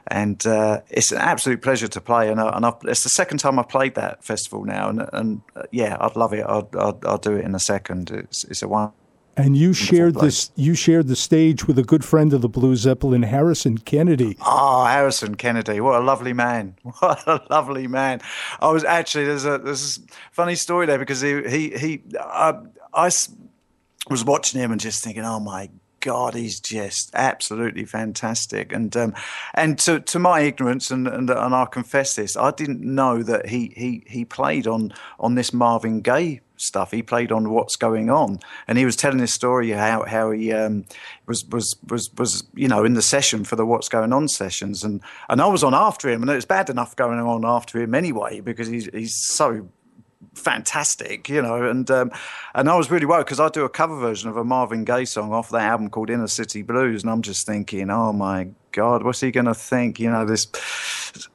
And uh, it's an absolute pleasure to play, and, I, and I've, it's the second time I've played that festival now, and, and uh, yeah, I'd love it. I'd, I'd, I'll do it in a second. It's it's a one and you shared this. You shared the stage with a good friend of the Blue Zeppelin, Harrison Kennedy. Oh, Harrison Kennedy! What a lovely man! What a lovely man! I was actually there's a there's a funny story there because he he he uh, I was watching him and just thinking, oh my God, he's just absolutely fantastic. And um, and to, to my ignorance, and, and and I'll confess this, I didn't know that he he he played on on this Marvin Gaye stuff. He played on what's going on, and he was telling his story how how he um, was was was was you know in the session for the what's going on sessions, and and I was on after him, and it was bad enough going on after him anyway because he's he's so fantastic, you know, and um, and I was really worried because I do a cover version of a Marvin Gaye song off that album called Inner City Blues, and I'm just thinking, oh my God, what's he going to think? You know, this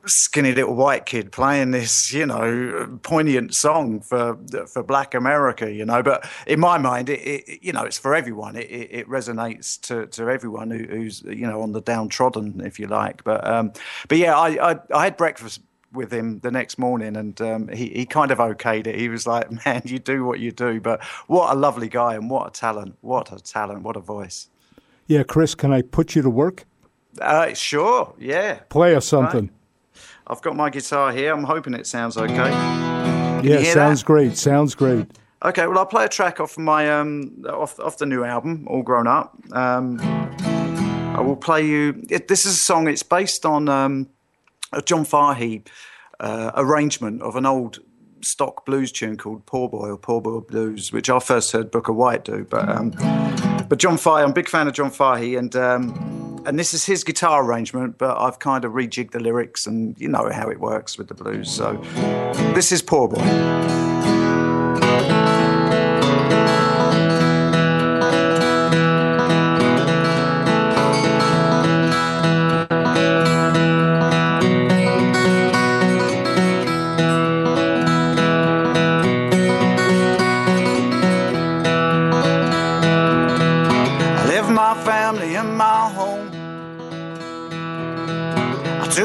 skinny little white kid playing this, you know, poignant song for for Black America, you know. But in my mind, it, it you know, it's for everyone. It, it, it resonates to, to everyone who, who's you know on the downtrodden, if you like. But um, but yeah, I, I I had breakfast with him the next morning, and um, he he kind of okayed it. He was like, "Man, you do what you do." But what a lovely guy, and what a talent! What a talent! What a voice! Yeah, Kris, can I put you to work? Uh, sure. Yeah. Play us something. Right. I've got my guitar here. I'm hoping it sounds okay. Can yeah, sounds that? great. Sounds great. Okay, well, I'll play a track off my um off off the new album, All Grown Up. Um, I will play you. It, this is a song. It's based on um, a John Fahey uh, arrangement of an old stock blues tune called Poor Boy or Poor Boy Blues, which I first heard Booker White do. But um, but John Fahey, I'm a big fan of John Fahey, and um, and this is his guitar arrangement. But I've kind of rejigged the lyrics, and you know how it works with the blues. So this is Poor Boy.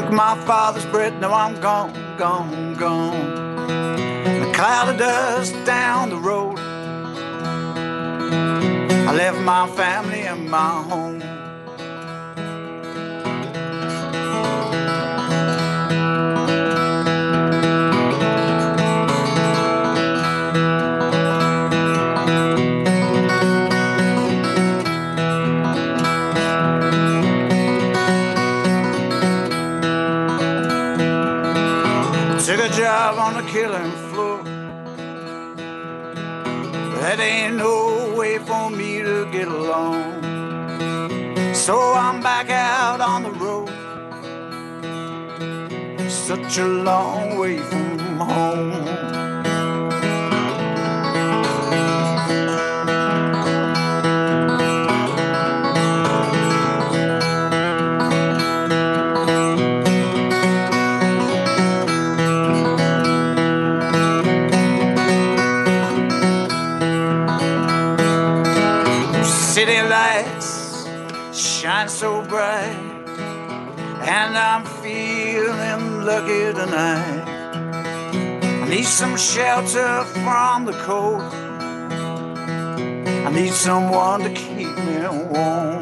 Took my father's bread, now I'm gone, gone, gone. In a cloud of dust down the road. I left my family and my home. A job on the killing floor. That ain't no way for me to get along. So I'm back out on the road. Such a long way from home. Lucky tonight. I need some shelter from the cold. I need someone to keep me warm.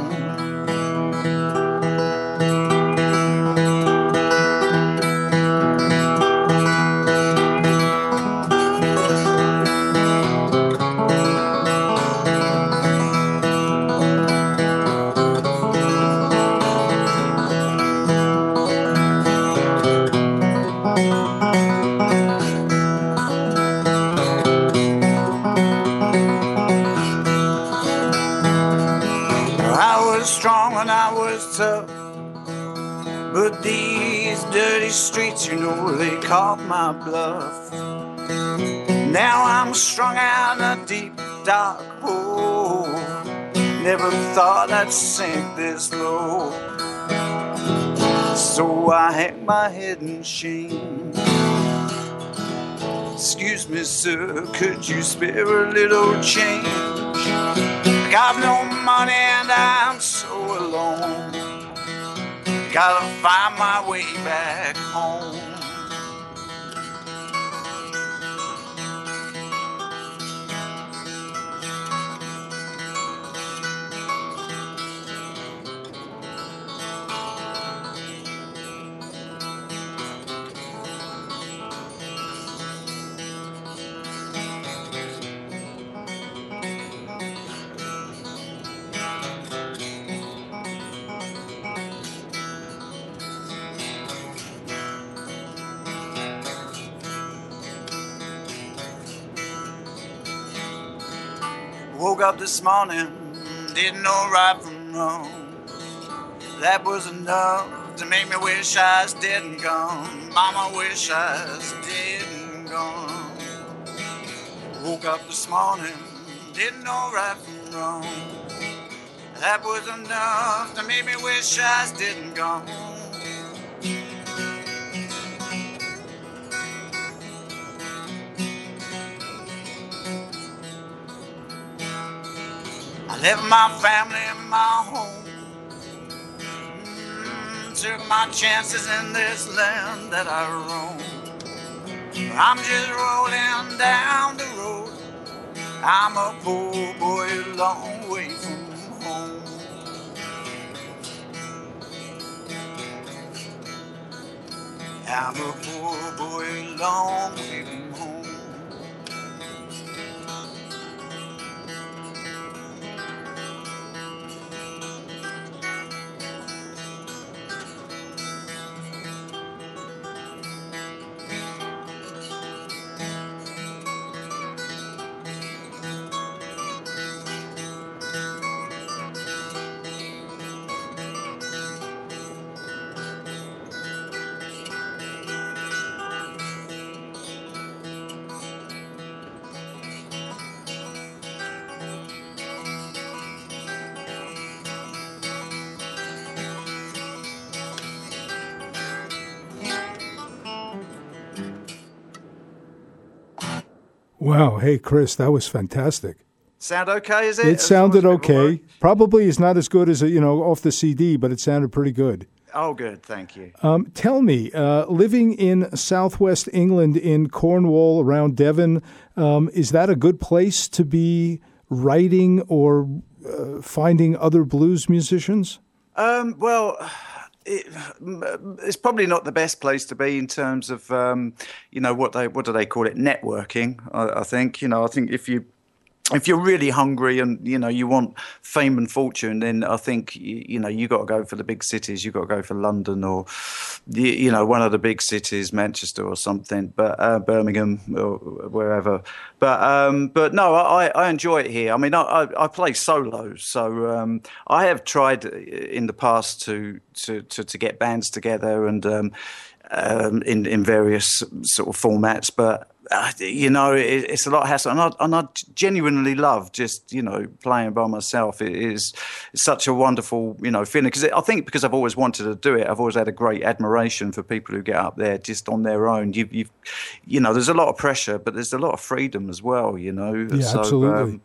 Caught my bluff. Now I'm strung out in a deep, dark hole. Never thought I'd sink this low. So I hang my head in shame. Excuse me, sir, could you spare a little change? I got no money and I'm so alone. Gotta find my way back home. Up this morning, didn't know right from wrong. That was enough to make me wish I and gone. Mama, wish I and gone. Woke up this morning, didn't know right from wrong. That was enough to make me wish I was dead left my family and my home. Mm, took my chances in this land that I roam. I'm just rolling down the road. I'm a poor boy, a long way from home. I'm a poor boy, a long way from home. Wow. Hey, Kris, that was fantastic. Sound okay, is it? It sounded okay. Probably is not as good as you know off the CD, but it sounded pretty good. Oh, good. Thank you. Um, tell me, uh, living in southwest England in Cornwall around Devon, um, is that a good place to be writing or uh, finding other blues musicians? Um, well, it, it's probably not the best place to be in terms of um, you know what they what do they call it networking. I, I think you know I think if you if you're really hungry and you know you want fame and fortune, then I think you, you know you got to go for the big cities. You got to go for London or you, you know one of the big cities, Manchester or something, but uh, Birmingham or wherever. But um, but no, I, I enjoy it here. I mean, I, I, play solos, so um, I have tried in the past to to to, to get bands together and. Um, um, in in various sort of formats, but uh, you know it, it's a lot of hassle, and I, and I genuinely love just you know playing by myself. It is such a wonderful you know feeling because I think because I've always wanted to do it, I've always had a great admiration for people who get up there just on their own. You you you know there's a lot of pressure, but there's a lot of freedom as well. You know, Yeah, so, absolutely. um,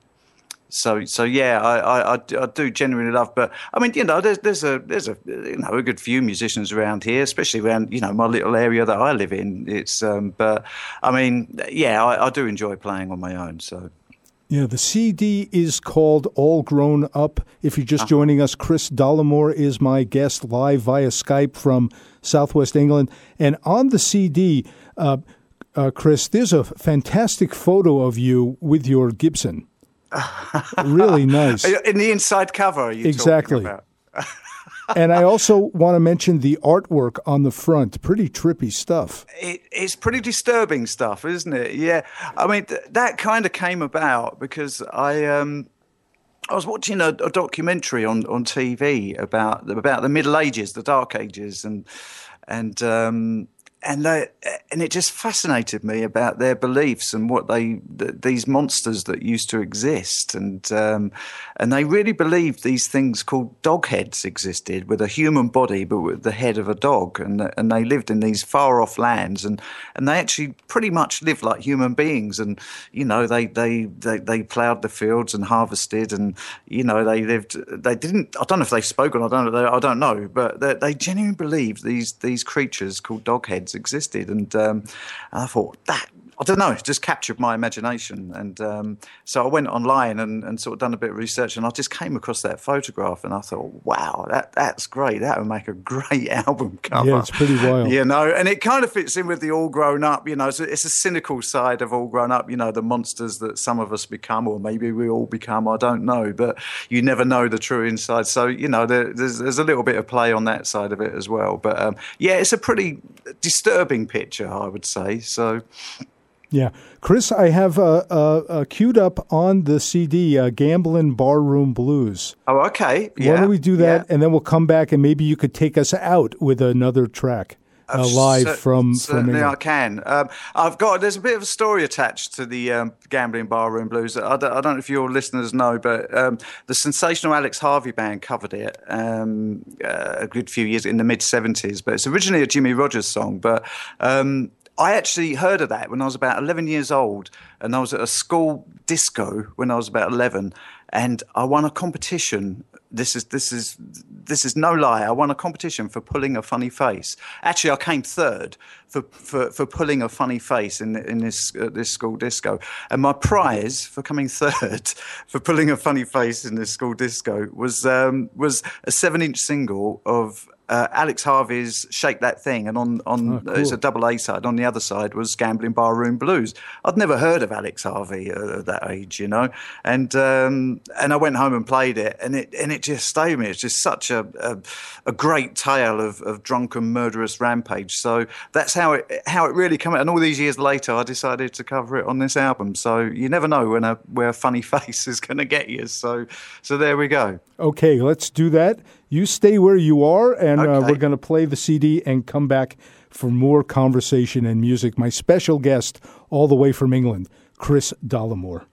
so so yeah, I, I, I do- I do genuinely love. But I mean, you know, there's there's a there's a you know a good few musicians around here, especially around you know my little area that I live in. It's um, but I mean, yeah, I, I do enjoy playing on my own. So Yeah, the CD is called All Grown Up. If you're Uh-huh. just joining us, Kris Dollimore is my guest live via Skype from Southwest England. And on the CD, uh, uh, Kris, there's a fantastic photo of you with your Gibson. really nice. in the inside cover, Exactly. And I also want to mention the artwork on the front. Pretty trippy stuff. it, it's pretty disturbing stuff, isn't it? Yeah, I mean th- that kind of came about because I um, I was watching a, a documentary on, on TV about the, about the Middle Ages, the Dark Ages, and and um, and they, and it just fascinated me about their beliefs and what they th- these monsters that used to exist, and um, and they really believed these things called dog heads existed with a human body but with the head of a dog, and and they lived in these far off lands, and and they actually pretty much lived like human beings, and you know they they they, they ploughed the fields and harvested, and you know they lived. They didn't. I don't know if they spoke or I don't. know. I don't know, but they, they genuinely believed these these creatures called dog heads existed, and, um, I thought that. I don't know, it just captured my imagination. And um, so I went online and, and sort of done a bit of research and I just came across that photograph and I thought, wow, that, that's great. That would make a great album cover. Yeah, it's pretty wild. You know, and it kind of fits in with the all grown up, you know, so it's a cynical side of all grown up, you know, the monsters that some of us become, or maybe we all become, I don't know, but you never know the true inside. So, you know, there, there's, there's a little bit of play on that side of it as well. But um, yeah, it's a pretty disturbing picture, I would say. So, Yeah, Kris, I have uh, uh, uh, queued up on the CD uh, "Gamblin' Barroom Blues." oh, okay. Why Yeah. don't we do that, and then we'll come back, and maybe you could take us out with another track uh, live Cer- from from certainly I can. Um, I've got there's a bit of a story attached to the um, gambling barroom blues. I don't, I don't know if your listeners know, but um, the sensational Alex Harvey band covered it um, uh, a good few years in the mid '70s. But it's originally a Jimmie Rodgers song, but. I actually heard of that when I was about 11 years old, and I was at a school disco when I was about 11, and I won a competition. This is this is this is no lie. I won a competition for pulling a funny face. Actually, I came third for for, for pulling a funny face in in this uh, this school disco, and my prize for coming third for pulling a funny face in this school disco was um, was a seven inch single of uh, Alex Harvey's "Shake That Thing," and on on Oh, cool. it's a double A side. On the other side was "Gambling Barroom Blues." I'd never heard of Alex Harvey uh, at that age, you know, and um, and I went home and played it, and it and it just stayed with me. It's just such a a, a great tale of, of drunken murderous rampage. So that's how it how it really came out. And all these years later, I decided to cover it on this album. So you never know when a where a funny face is going to get you. So so there we go. Okay, let's do that. You stay where you are, and uh, we're going to play the CD and come back for more conversation and music. My special guest, all the way from England, Kris Dollimore.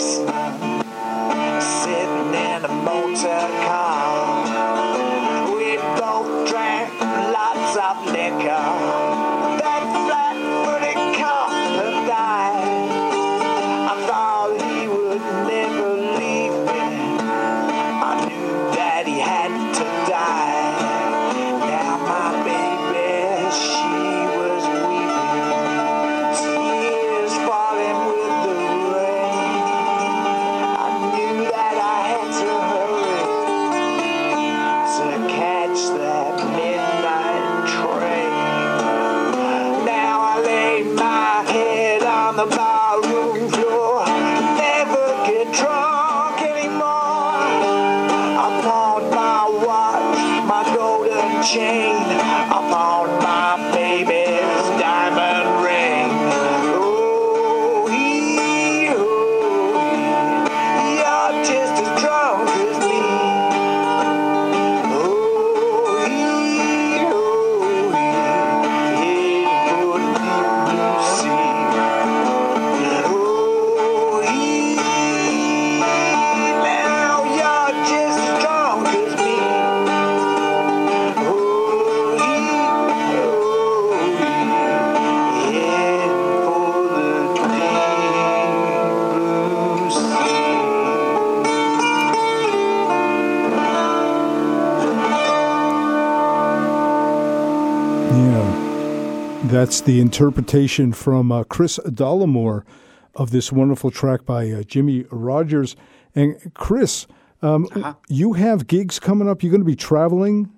Policeman the interpretation from uh, Kris Dollimore of this wonderful track by uh, Jimmie Rodgers. And Kris, um, you have gigs coming up. You're going to be traveling.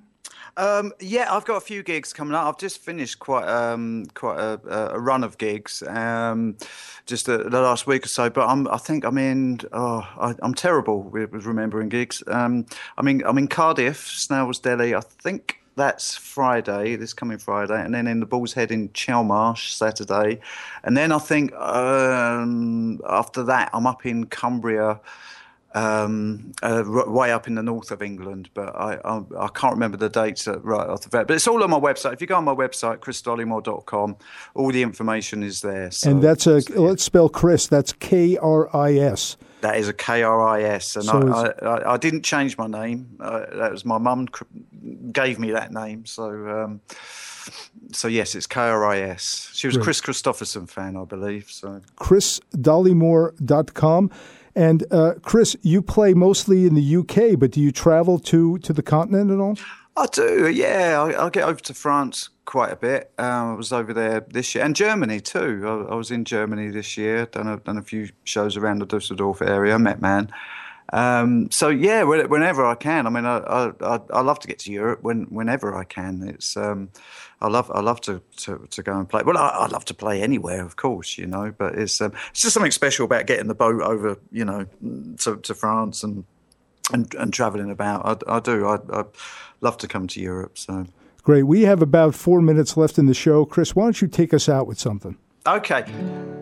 Um, yeah, I've got a few gigs coming up. I've just finished quite um, quite a, a run of gigs, um, just the, the last week or so. But I'm, I think I'm in. Oh, I, I'm terrible with, with remembering gigs. Um, I mean. I'm in Cardiff, Snails Deli. I think that's Friday, this coming Friday, and then in the Bull's Head in Chelmarsh Saturday, and then I think um, after that I'm up in Cumbria um, uh, r- way up in the north of England, but I, I, I can't remember the dates right off the bat. But it's all on my website. If you go on my website, krisdollimore.com, all the information is there. So and that's a, let's spell Kris. That's K R I S. that is a K R I S, and So I, I, I, didn't change my name. Uh, that was my mum gave me that name. So, um, so yes, it's K R I S. She was a Kris Kristofferson fan, I believe. So KrisDollimore.com. And uh, Kris, you play mostly in the UK, but do you travel to, to the continent at all? I do, yeah. I, I get over to France quite a bit. Um, I was over there this year, and Germany too. I, I was in Germany this year. Done a done a few shows around the Dusseldorf area. Met Man, Um, so yeah, whenever I can. I mean, I, I, I, love to get to Europe when, whenever I can. It's um, I love I love to, to, to go and play. Well, I, I love to play anywhere, of course, you know. But it's um, it's just something special about getting the boat over, you know, to, to France and and, and traveling about. I, I do. I, I love to come to Europe. So Great. We have about four minutes left in the show. Kris, why don't you take us out with something? okay.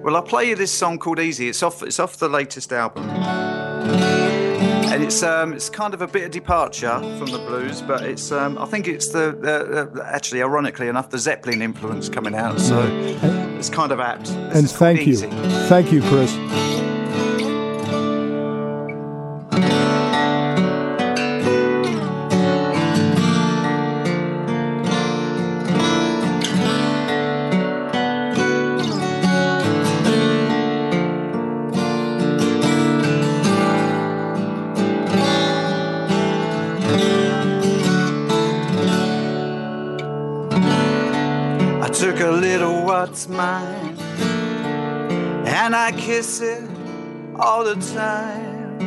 Well, I'll play you this song called Easy. It's off. It's off the latest album. And it's um, it's kind of a bit of departure from the blues, but it's um, I think it's the, the, uh, actually ironically enough the Zeppelin influence coming out, so it's kind of apt. This and thank you. Easy. Thank you, Kris. Kiss it all the time.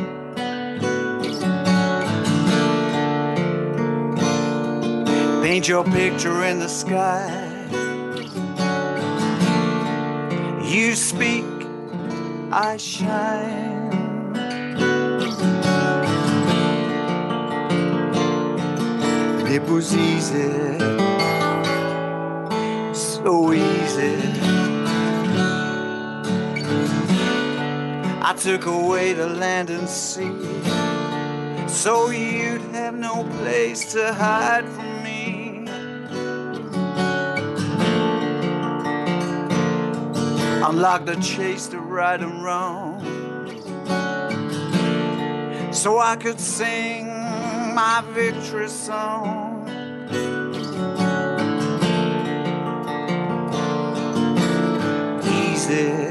Paint your picture in the sky. You speak, I shine. It was easy I took away the land and sea, so you'd have no place to hide from me. Unlock the chase to right and wrong, so I could sing my victory song. easy,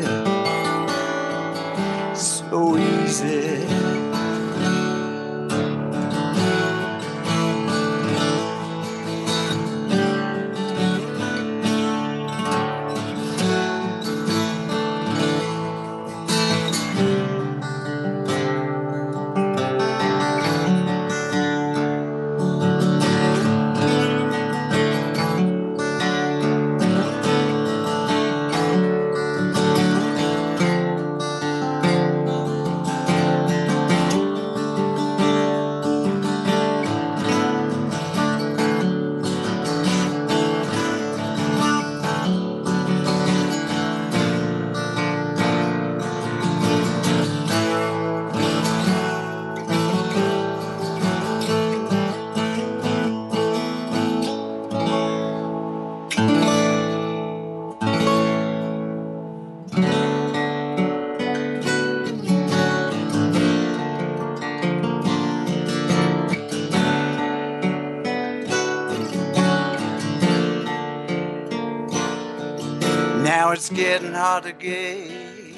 to gauge.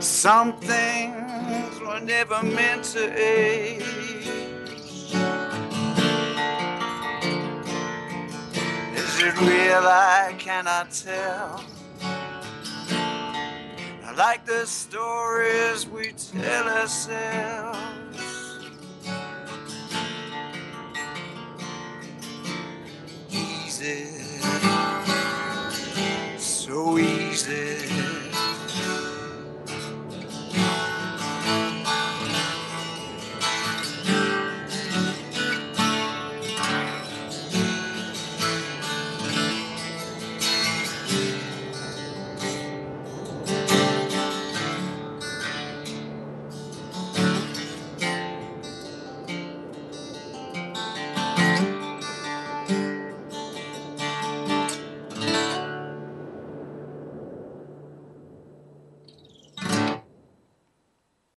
Some things were never meant to age. Is it real? I cannot tell. I like the stories we tell ourselves.